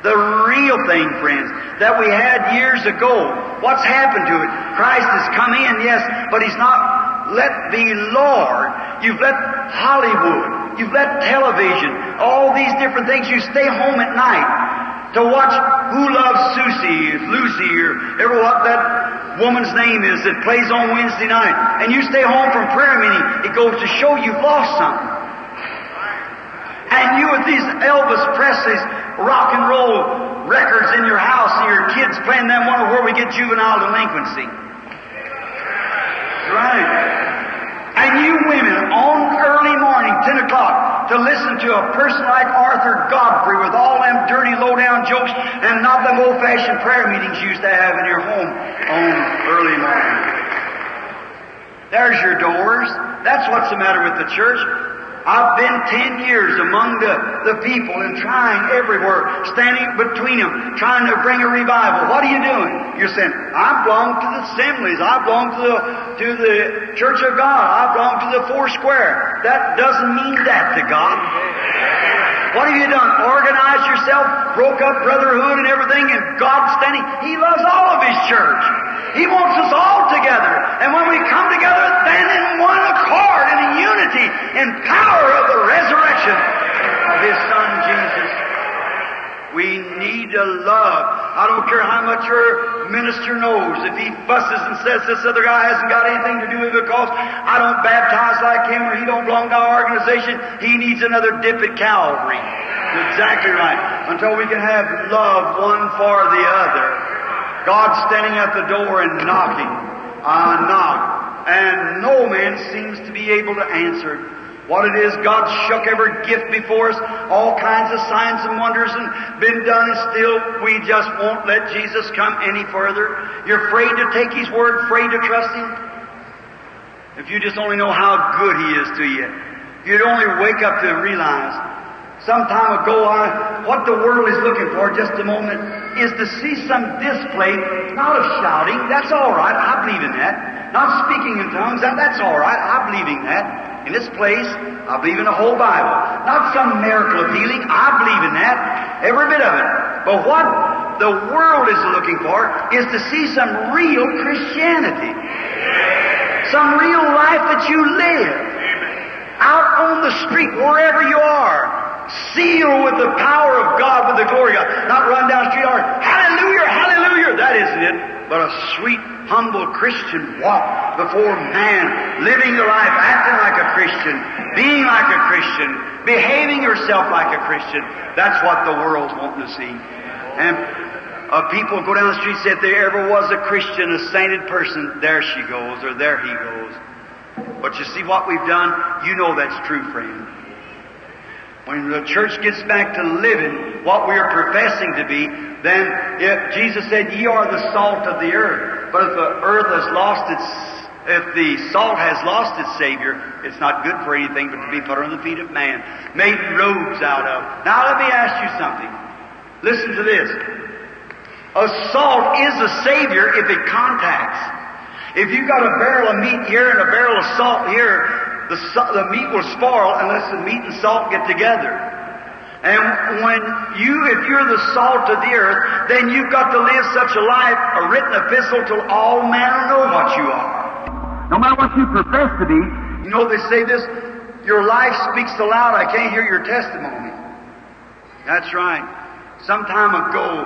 The real thing, friends, that we had years ago. What's happened to it? Christ has come in, yes, but He's not let the Lord. You've let Hollywood. You've let television. All these different things. You stay home at night to watch Who Loves Susie, Lucy, or ever what that woman's name is that plays on Wednesday night. And you stay home from prayer meeting. It goes to show you've lost something. And you with these Elvis Presley's rock and roll records in your house and your kids playing them wonder where we get juvenile delinquency. Right. And you women on early morning, 10 o'clock, to listen to a person like Arthur Godfrey with all them dirty low-down jokes and not them old-fashioned prayer meetings you used to have in your home on early morning. There's your doors. That's what's the matter with the church. I've been ten years among the, the people and trying everywhere, standing between them, trying to bring a revival. What are you doing? You're saying, I belong to the assemblies. I belong to the, to the Church of God. I belong to the Four Square. That doesn't mean that to God. What have you done? Organized yourself, broke up brotherhood and everything, and God standing. He loves all of His church. He wants us all together. And when we come together, then in one accord, in unity, in power of the resurrection of His Son Jesus, we need to love I don't care how much your minister knows. If he fusses and says this other guy hasn't got anything to do with it because I don't baptize like him or he don't belong to our organization, he needs another dip at Calvary. Exactly right. Until we can have love one for the other. God standing at the door and knocking. I knock. And no man seems to be able to answer what it is. God shook every gift before us, all kinds of signs and wonders and been done, and still we just won't let Jesus come any further. You're afraid to take His word, afraid to trust Him. If you just only know how good He is to you, you'd only wake up to realize some time ago, I, what the world is looking for, just a moment, is to see some display, not of shouting, that's all right, I believe in that. Not speaking in tongues, that, that's all right, I believe in that. In this place, I believe in the whole Bible. Not some miracle of healing, I believe in that, every bit of it. But what the world is looking for is to see some real Christianity. Some real life that you live. Out on the street, wherever you are sealed with the power of God, with the glory of God. Not run down the street hallelujah, hallelujah. That isn't it. But a sweet, humble Christian walk before man, living the life, acting like a Christian, being like a Christian, behaving yourself like a Christian. That's what the world's wanting to see. And uh, people go down the street and say, if there ever was a Christian, a sainted person, there she goes, or there he goes. But you see what we've done? You know that's true, friend. When the church gets back to living what we are professing to be, then if Jesus said, "Ye are the salt of the earth," but if the earth has lost its, if the salt has lost its Savior, it's not good for anything but to be put on the feet of man, made robes out of. Now let me ask you something. Listen to this. A salt is a Savior if it contacts. If you've got a barrel of meat here and a barrel of salt here, the, the meat will spoil unless the meat and salt get together. And when you, if you're the salt of the earth, then you've got to live such a life, a written epistle till all men know what you are. No matter what you profess to be, You know, they say this, your life speaks so loud I can't hear your testimony. That's right. Some time ago,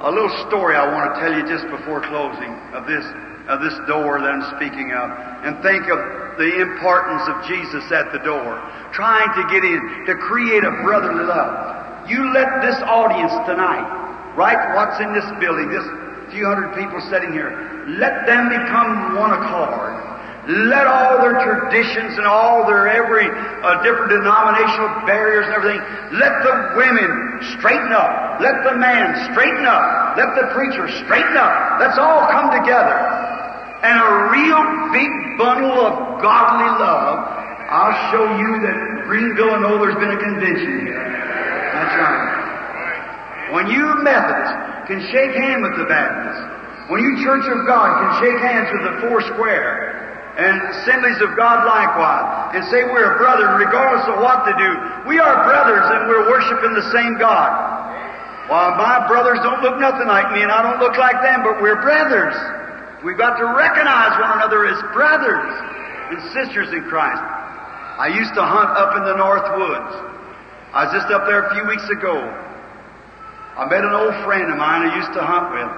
a little story I want to tell you just before closing of this, of this door that I'm speaking of. And think of the importance of Jesus at the door, trying to get in, to create a brotherly love. You let this audience tonight, right what's in this building, this few hundred people sitting here, let them become one accord. Let all their traditions and all their every uh, different denominational barriers and everything, let the women straighten up. Let the man straighten up. Let the preacher straighten up. Let's all come together. And a real big bundle of godly love. I'll show you that Greenville and oh, there's been a convention here. That's right. When you Methodists can shake hands with the Baptists, when you Church of God can shake hands with the Four Square, and Assemblies of God likewise, and say we're a brother regardless of what they do. We are brothers and we're worshiping the same God. While my brothers don't look nothing like me and I don't look like them, but we're brothers. We've got to recognize one another as brothers and sisters in Christ. I used to hunt up in the North Woods. I was just up there a few weeks ago. I met an old friend of mine I used to hunt with.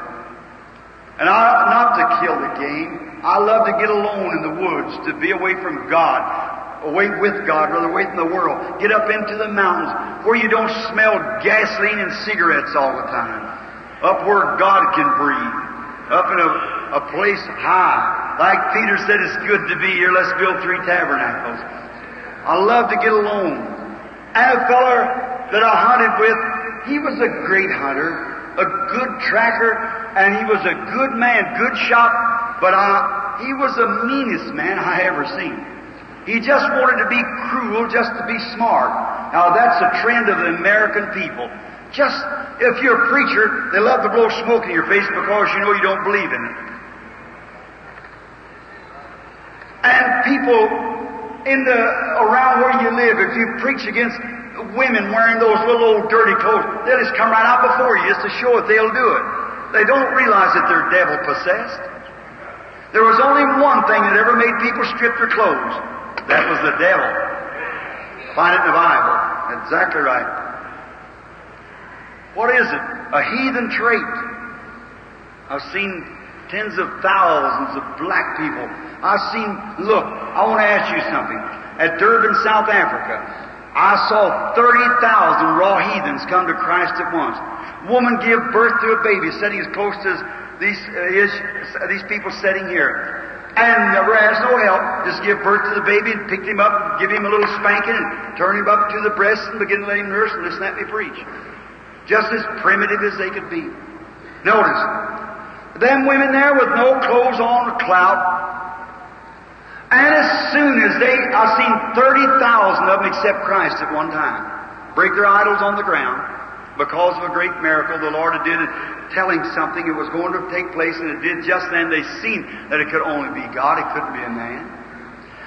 And I, not to kill the game, I love to get alone in the woods, to be away from God, away with God, rather away from the world. Get up into the mountains where you don't smell gasoline and cigarettes all the time. Up where God can breathe. Up in a, a place high. Like Peter said, it's good to be here. Let's build three tabernacles. I love to get alone. And a feller that I hunted with, he was a great hunter, a good tracker, and he was a good man, good shot, but I, he was the meanest man I ever seen. He just wanted to be cruel just to be smart. Now that's a trend of the American people. Just, if you're a preacher, they love to blow smoke in your face because you know you don't believe in it. And people in the, around where you live, if you preach against women wearing those little old dirty clothes, they'll just come right out before you just to show it they'll do it. They don't realize that they're devil possessed. There was only one thing that ever made people strip their clothes. That was the devil. Find it in the Bible. Exactly right. What is it? A heathen trait. I've seen tens of thousands of black people. I've seen, look, I want to ask you something. At Durban, South Africa, I saw 30,000 raw heathens come to Christ at once. Woman give birth to a baby sitting as close as these, uh, his, these people sitting here. And never asked no help. Just give birth to the baby and picked him up give him a little spanking and turn him up to the breast and begin to let him nurse and listen at me preach. Just as primitive as they could be. Notice, them women there with no clothes on clout. And as soon as they, I've seen 30,000 of them accept Christ at one time. Break their idols on the ground because of a great miracle the Lord had did it, telling something it was going to take place, and it did just then. They seen that it could only be God, it couldn't be a man.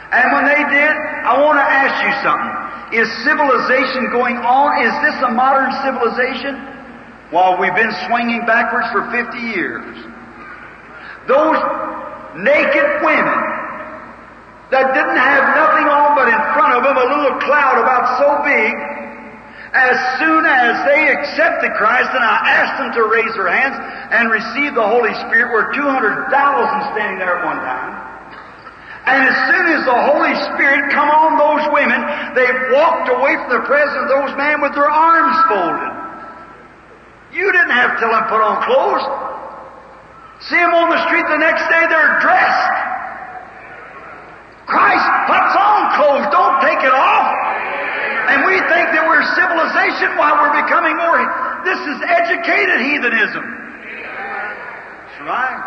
And when they did, I want to ask you something. Is civilization going on? Is this a modern civilization? While we've been swinging backwards for 50 years. Those naked women that didn't have nothing on but in front of them a little cloud about so big as soon as they accepted Christ and I asked them to raise their hands and receive the Holy Spirit, were 200,000 standing there at one time. And as soon as the Holy Spirit come on those women, they walked away from the presence of those men with their arms folded. You didn't have to tell them put on clothes. See them on the street the next day, they're dressed. Christ puts on clothes, don't take it off. And we think that we're civilization while we're becoming more. This is educated heathenism. That's right.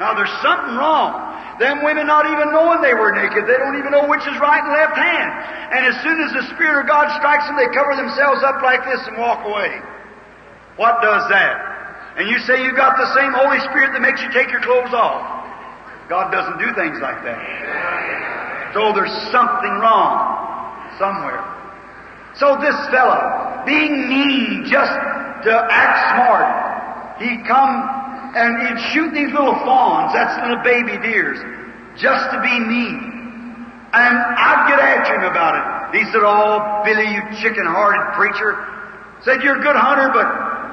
Now there's something wrong. Them women not even knowing they were naked. They don't even know which is right and left hand. And as soon as the Spirit of God strikes them, they cover themselves up like this and walk away. What does that? And you say you got the same Holy Spirit that makes you take your clothes off. God doesn't do things like that. So there's something wrong somewhere. So this fellow, being mean just to act smart, he come and he'd shoot these little fawns, that's little baby deers, just to be mean. And I'd get after him about it. He said, Oh, Billy, you chicken-hearted preacher. Said, you're a good hunter, but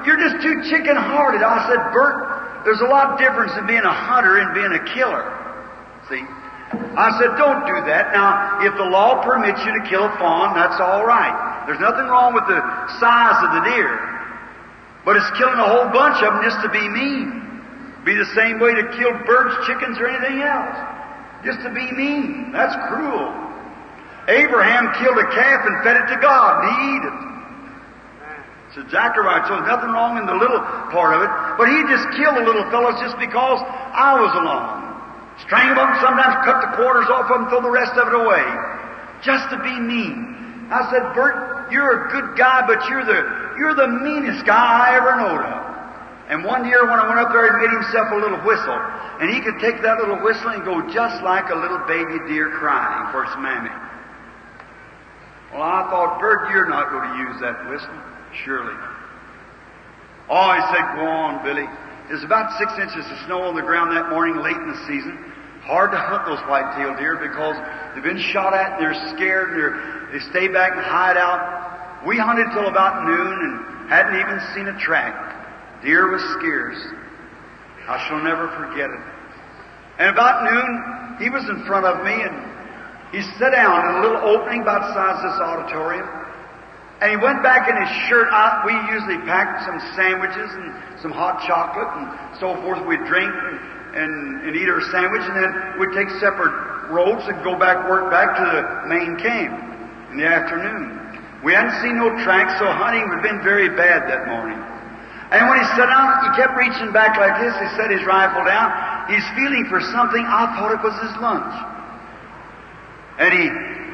you're just too chicken-hearted. I said, Bert, there's a lot of difference in being a hunter and being a killer. See? I said, don't do that. Now, if the law permits you to kill a fawn, that's all right. There's nothing wrong with the size of the deer. But it's killing a whole bunch of them just to be mean. Be the same way to kill birds, chickens, or anything else. Just to be mean. That's cruel. Abraham killed a calf and fed it to God, and he ate it. So Zachariah, so nothing wrong in the little part of it, but he just killed the little fellows just because I was along. Strangle them, sometimes cut the quarters off of them, throw the rest of it away. Just to be mean. I said, Bert, you're a good guy, but you're the, you're the meanest guy I ever knowed of. And one year when I went up there, he made himself a little whistle. And he could take that little whistle and go just like a little baby deer crying for its mammy. Well, I thought, Bert, you're not going to use that whistle. Surely. Oh, he said, go on, Billy. There's about six inches of snow on the ground that morning late in the season. Hard to hunt those white-tailed deer because they've been shot at and they're scared and they're, they stay back and hide out. We hunted till about noon and hadn't even seen a track. Deer was scarce. I shall never forget it. And about noon, he was in front of me and he sat down in a little opening about the size of this auditorium. And he went back in his shirt. I, we usually packed some sandwiches and some hot chocolate and so forth. We'd drink and, and, and eat our sandwich, and then we'd take separate roads and go back, work back to the main camp in the afternoon. We hadn't seen no tracks, so hunting had been very bad that morning. And when he sat down, he kept reaching back like this. He set his rifle down. He's feeling for something. I thought it was his lunch. And he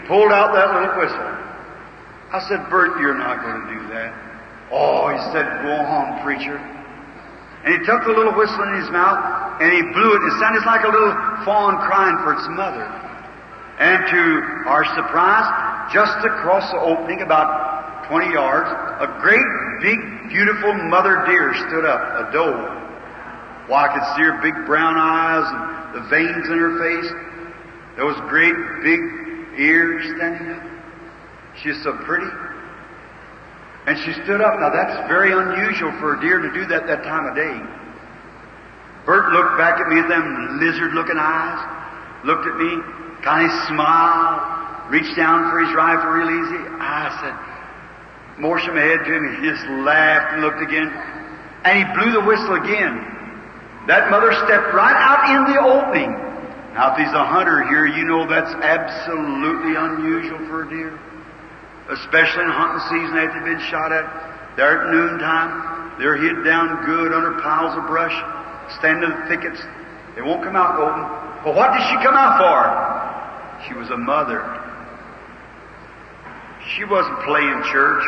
pulled out that little whistle. I said, Bert, you're not going to do that. Oh, he said, go home, preacher. And he took the little whistle in his mouth and he blew it. It sounded like a little fawn crying for its mother. And to our surprise, just across the opening, about 20 yards, a great, big, beautiful mother deer stood up, a doe. Well, I could see her big brown eyes and the veins in her face. Those great, big ears standing up. She's so pretty. And she stood up. Now that's very unusual for a deer to do that that time of day. Bert looked back at me with them lizard-looking eyes, looked at me, kind of smiled, reached down for his rifle real easy. I said, motioned my head to him, he just laughed and looked again, and he blew the whistle again. That mother stepped right out in the opening. Now, if he's a hunter here, you know that's absolutely unusual for a deer. Especially in hunting season after they've been shot at. They're at noontime. They're hid down good under piles of brush, stand in the thickets. They won't come out golden. But what did she come out for? She was a mother. She wasn't playing church.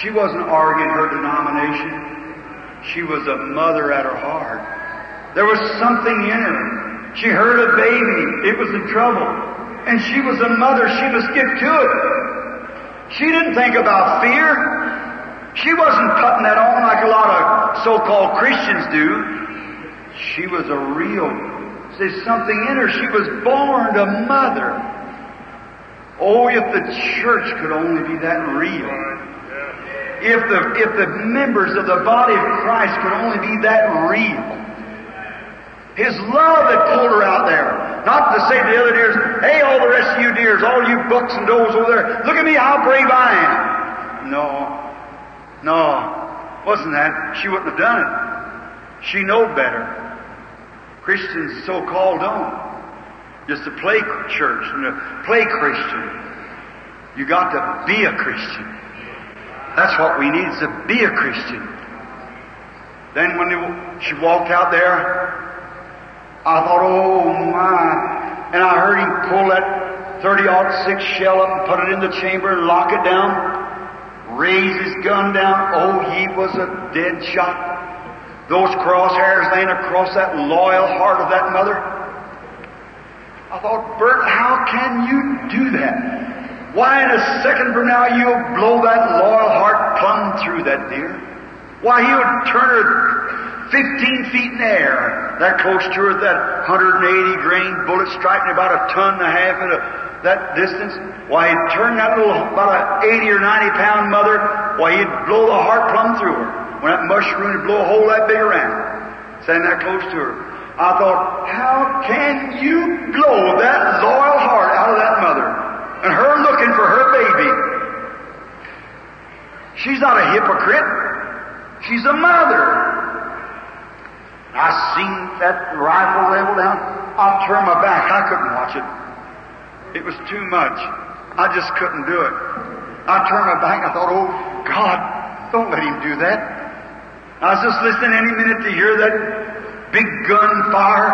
She wasn't arguing her denomination. She was a mother at her heart. There was something in her. She heard a baby. It was in trouble. And she was a mother. She must get to it. She didn't think about fear. She wasn't putting that on like a lot of so-called Christians do. She was a real, there's something in her. She was born a mother. Oh, if the church could only be that real. If the, if the members of the body of Christ could only be that real. His love had pulled her out there. Not to say to the other deers, hey, all the rest of you deers, all you bucks and does over there, look at me how brave I am. No. No. Wasn't that. She wouldn't have done it. She knowed better. Christians so-called don't. Just to play church and to play Christian. You got to be a Christian. That's what we need is to be a Christian. Then when she walked out there, I thought, oh my. And I heard him pull that 30 shell up and put it in the chamber and lock it down. Raise his gun down. Oh, he was a dead shot. Those crosshairs laying across that loyal heart of that mother. I thought, Bert, how can you do that? Why, in a second from now, you'll blow that loyal heart plumb through that deer. Why, he would turn her 15 feet in the air, that close to her, that 180 grain bullet striking about a ton and a half at a, that distance. Why, he'd turn that little, about a 80 or 90 pound mother, why, he'd blow the heart plumb through her. When that mushroom would blow a hole that big around, standing that close to her. I thought, how can you blow that loyal heart out of that mother? And her looking for her baby. She's not a hypocrite. She's a mother. I seen that rifle level down. I turned my back. I couldn't watch it. It was too much. I just couldn't do it. I turned my back. I thought, oh God, don't let him do that. I was just listening any minute to hear that big gun fire,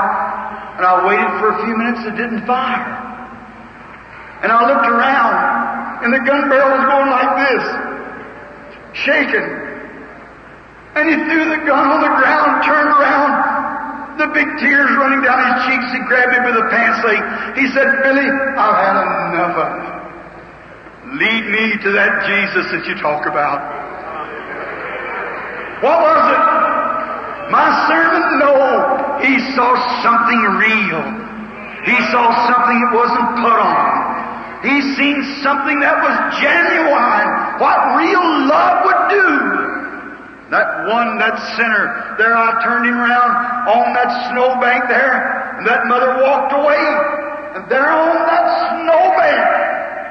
and I waited for a few minutes, it didn't fire. And I looked around, and the gun barrel was going like this, shaking. And he threw the gun on the ground, turned around, the big tears running down his cheeks. He grabbed me by the pants leg. He said, Billy, I've had enough of it. Lead me to that Jesus that you talk about. What was it? My servant? No. He saw something real. He saw something that wasn't put on. He seen something that was genuine. What real love would do. That one, that sinner, there I turned him around on that snowbank there, and that mother walked away. And there on that snowbank,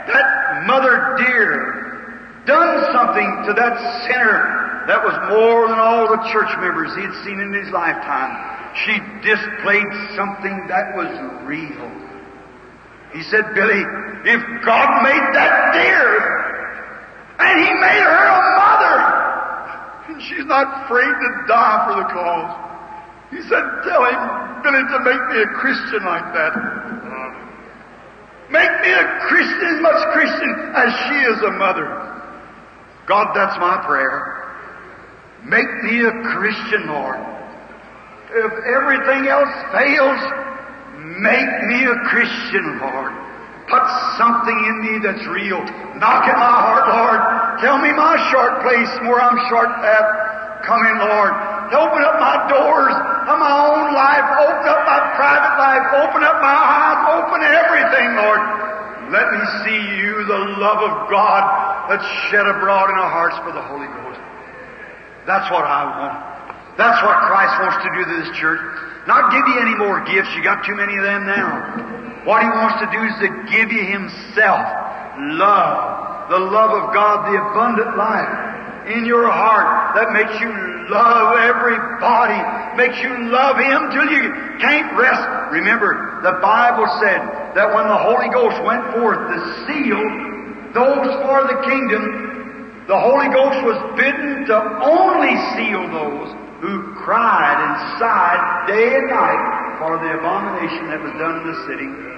that mother deer done something to that sinner that was more than all the church members he had seen in his lifetime. She displayed something that was real. He said, Billy, if God made that deer, and He made her a mother, and she's not afraid to die for the cause. He said, tell him, Billy, to make me a Christian like that. Make me a Christian, as much Christian as she is a mother. God, that's my prayer. Make me a Christian, Lord. If everything else fails, make me a Christian, Lord. Put something in me that's real. Knock at my heart, Lord. Tell me my short place where I'm short at. Come in, Lord. Open up my doors of my own life. Open up my private life. Open up my eyes. Open everything, Lord. Let me see you, the love of God that's shed abroad in our hearts for the Holy Ghost. That's what I want. That's what Christ wants to do to this church. Not give you any more gifts. You got too many of them now. What He wants to do is to give you Himself. Love. The love of God, the abundant life in your heart that makes you love everybody, makes you love Him till you can't rest. Remember, the Bible said that when the Holy Ghost went forth to seal those for the kingdom, the Holy Ghost was bidden to only seal those who cried and sighed day and night for the abomination that was done in the city.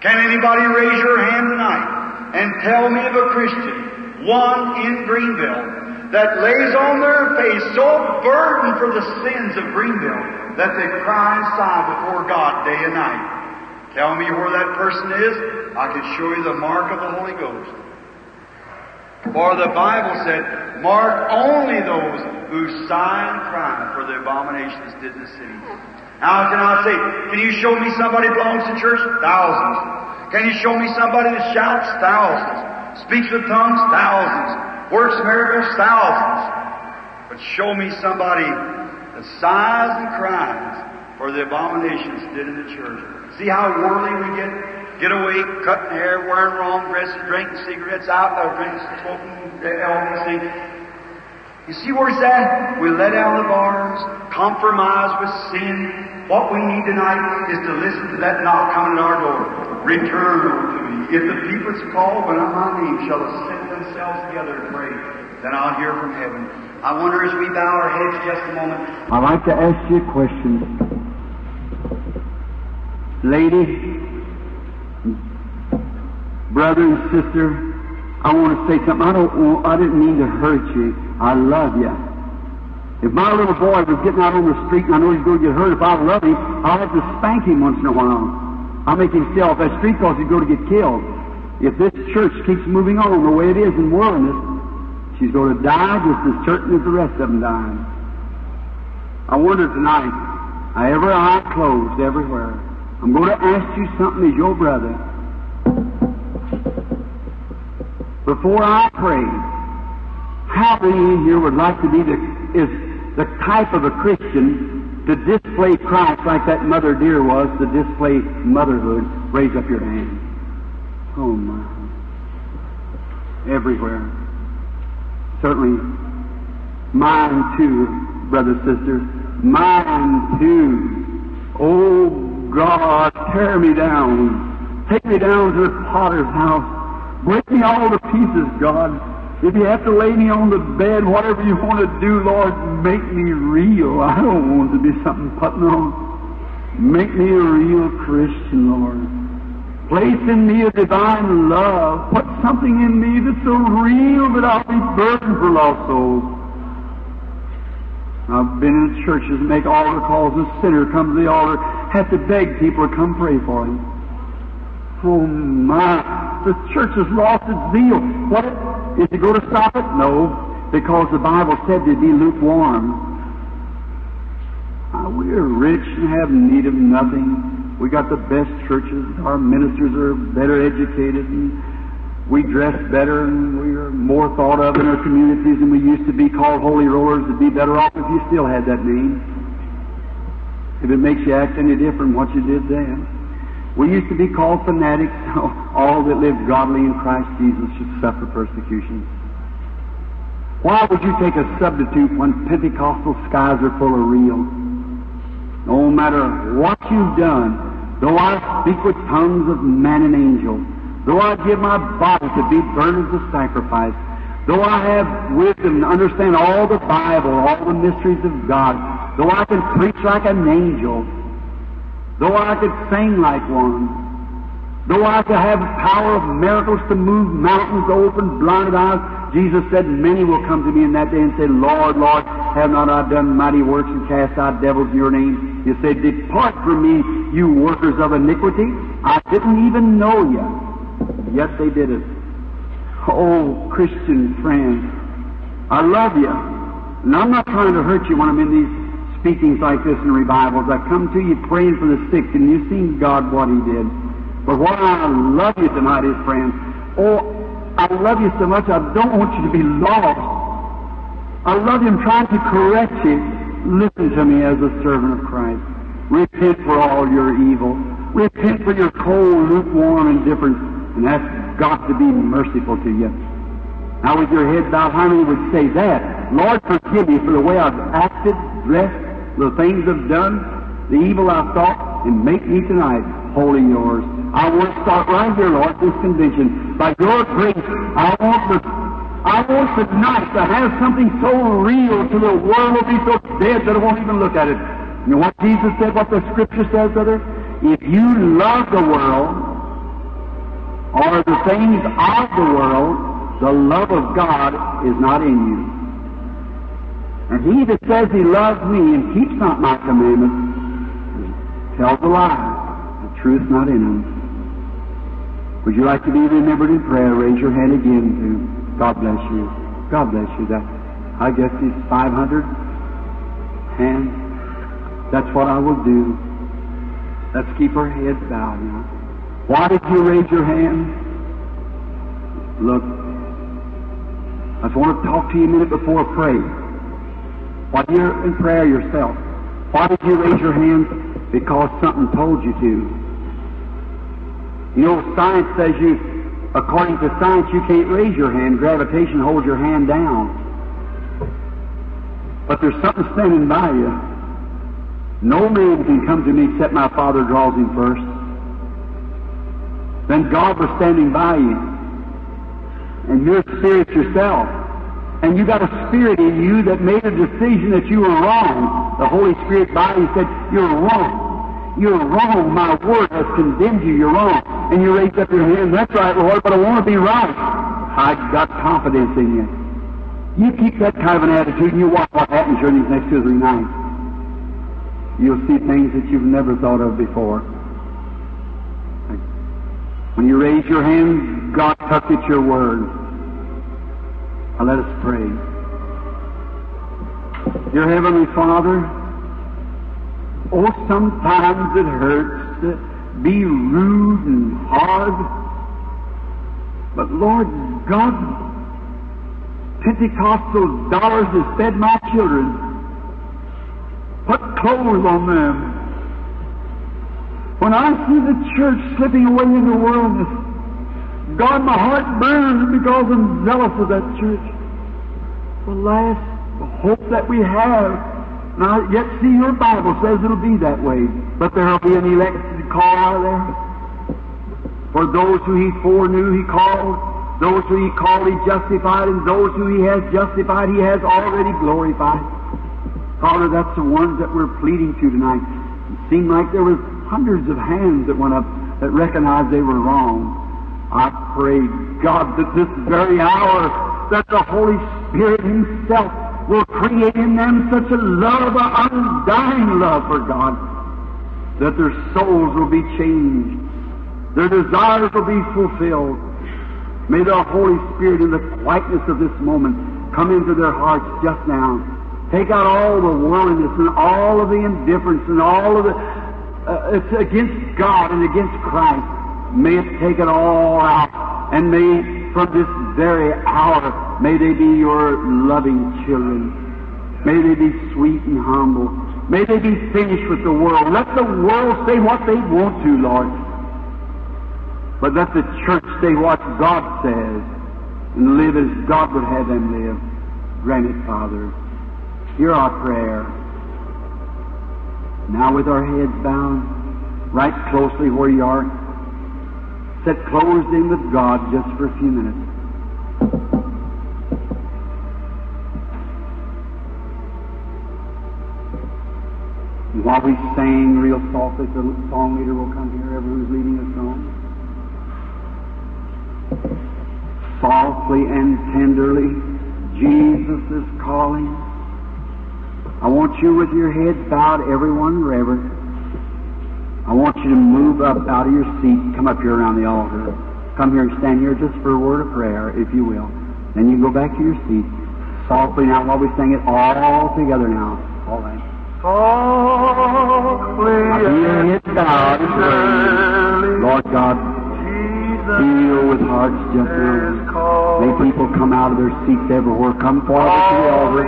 Can anybody raise your hand tonight and tell me of a Christian, one in Greenville, that lays on their face so burdened for the sins of Greenville that they cry and sigh before God day and night? Tell me where that person is. I can show you the mark of the Holy Ghost. For the Bible said, mark only those who sigh and cry for the abominations did in the city. Now can I say, can you show me somebody belongs to church? Thousands. Can you show me somebody that shouts? Thousands. Speaks with tongues? Thousands. Works miracles? Thousands. But show me somebody that sighs and cries for the abominations did in the church. See how worldly we get? Get away, cutting hair, wearing wrong dresses, drinking cigarettes out, drinking, smoking uh, LBC. You see where it's at? We let out the bars, compromise with sin. What we need tonight is to listen to that knock coming at our door. Return unto me. If the people that's called by my name shall assemble themselves together to pray, then I'll hear from heaven. I wonder as we bow our heads just a moment. I'd like to ask you a question. Lady, brother and sister, I want to say something. I don't want, I didn't mean to hurt you. I love you. If my little boy was getting out on the street and I know he's going to get hurt, if I love him, I'll have to spank him once in a while. I'll make him stay off that street because he's going to get killed. If this church keeps moving on the way it is in worldliness, she's going to die just as certain as the rest of them died. I wonder tonight, I every eye closed everywhere. I'm going to ask you something as your brother. Before I pray, how many in here would like to be the, is the type of a Christian to display Christ like that mother deer was to display motherhood? Raise up your hand. Oh my. Everywhere. Certainly mine too, brothers, sisters. Mine too. Oh God, tear me down. Take me down to the potter's house. Break me all to pieces, God. If you have to lay me on the bed, whatever you want to do, Lord, make me real. I don't want to be something putting on. Make me a real Christian, Lord. Place in me a divine love. Put something in me that's so real that I'll be burdened for lost souls. I've been in churches make altar calls. A sinner comes to the altar, have to beg people to come pray for him. Oh my, the church has lost its zeal. What is it going to stop it? No, because the Bible said to be lukewarm. Uh, we're rich and have need of nothing. We got the best churches. Our ministers are better educated and we dress better and we are more thought of in our communities than we used to be called holy rollers. It'd be better off if you still had that name. If it makes you act any different what you did then. We used to be called fanatics. All that live godly in Christ Jesus should suffer persecution. Why would you take a substitute when Pentecostal skies are full of real? No matter what you've done, though I speak with tongues of man and angel, though I give my body to be burned as a sacrifice, though I have wisdom and understand all the Bible, all the mysteries of God, though I can preach like an angel, though I could sing like one, though I could have power of miracles to move mountains, to open blinded eyes, Jesus said, Many will come to me in that day and say, Lord, Lord, have not I done mighty works and cast out devils in your name? You say, Depart from me, you workers of iniquity. I didn't even know you. Yet they did it. Oh, Christian friend, I love you. And I'm not trying to hurt you when I'm in these speakings like this in revivals. I come to you praying for the sick, and you've seen God what He did. But what I love you tonight is, friends, oh, I love you so much I don't want you to be lost. I love Him trying to correct you. Listen to me as a servant of Christ. Repent for all your evil. Repent for your cold, lukewarm indifference, and ask God to be merciful to you. Now, with your head bowed, how many would say that? Lord, forgive me for the way I've acted, dressed, the things I've done, the evil I've thought, and make me tonight wholly yours. I want to start right here, Lord, this convention. By your grace, I want the I want tonight to have something so real to the world will be so dead that it won't even look at it. You know what Jesus said, what the Scripture says, brother? If you love the world, or the things of the world, the love of God is not in you. And he that says he loves me and keeps not my commandments tells a lie. The truth's not in him. Would you like to be remembered in prayer? Raise your hand again to God bless you. God bless you. That I guess these 500 hands. That's what I will do. Let's keep our heads bowed now. Why did you raise your hand? Look, I just want to talk to you a minute before I pray. While you're in prayer yourself, why did you raise your hand? Because something told you to. You know, science says you According to science, you can't raise your hand. Gravitation holds your hand down. But there's something standing by you. No man can come to me except my Father draws him first. Then God was standing by you. And you're spirit yourself. And you got a spirit in you that made a decision that you were wrong. The Holy Spirit by you said, You're wrong. You're wrong. My word has condemned you. You're wrong. And you raised up your hand. That's right, Lord, but I want to be right. I've got confidence in you. You keep that kind of an attitude and you watch what happens during these next two or three nights. You'll see things that you've never thought of before. When you raise your hands, God tucks at your word. Now let us pray. Dear Heavenly Father, oh, sometimes it hurts to be rude and hard. But Lord God, Pentecostal dollars has fed my children. Put clothes on them. When I see the church slipping away into worldliness, God, my heart burns because I'm zealous of that church. The last hope that we have, I yet see your Bible says it'll be that way, but there'll be an elected call out of there. For those who he foreknew, he called. Those who he called, he justified. And those who he has justified, he has already glorified. Father, that's the ones that we're pleading to tonight. It seemed like there was hundreds of hands that went up that recognized they were wrong. I pray, God, that this very hour, that the Holy Spirit Himself will create in them such a love, an undying love for God, that their souls will be changed, their desires will be fulfilled. May the Holy Spirit, in the quietness of this moment, come into their hearts just now. Take out all the worldliness and all of the indifference and all of the uh, it's against God and against Christ. May it take it all out, and may from this very hour, may they be your loving children. May they be sweet and humble. May they be finished with the world. Let the world say what they want to, Lord. But let the church say what God says and live as God would have them live. Grant it, Father. Hear our prayer. Now with our heads bowed, right closely where you are, set closed in with God just for a few minutes. And while we sing real softly, the song leader will come here, whoever who's leading the song. Softly and tenderly, Jesus is calling. I want you with your head bowed, everyone reverent. I want you to move up out of your seat, come up here around the altar. Come here and stand here just for a word of prayer, if you will. Then you go back to your seat. Softly now while we sing it all together now. All right. Softly Now keep your head bowed and pray. Lord God, Jesus deal with hearts just is now. calling. May people come out of their seats everywhere, come forward to the altar,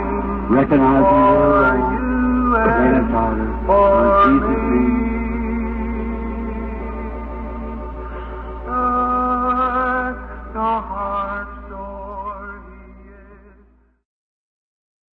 recognizing you're wrong. Grant us our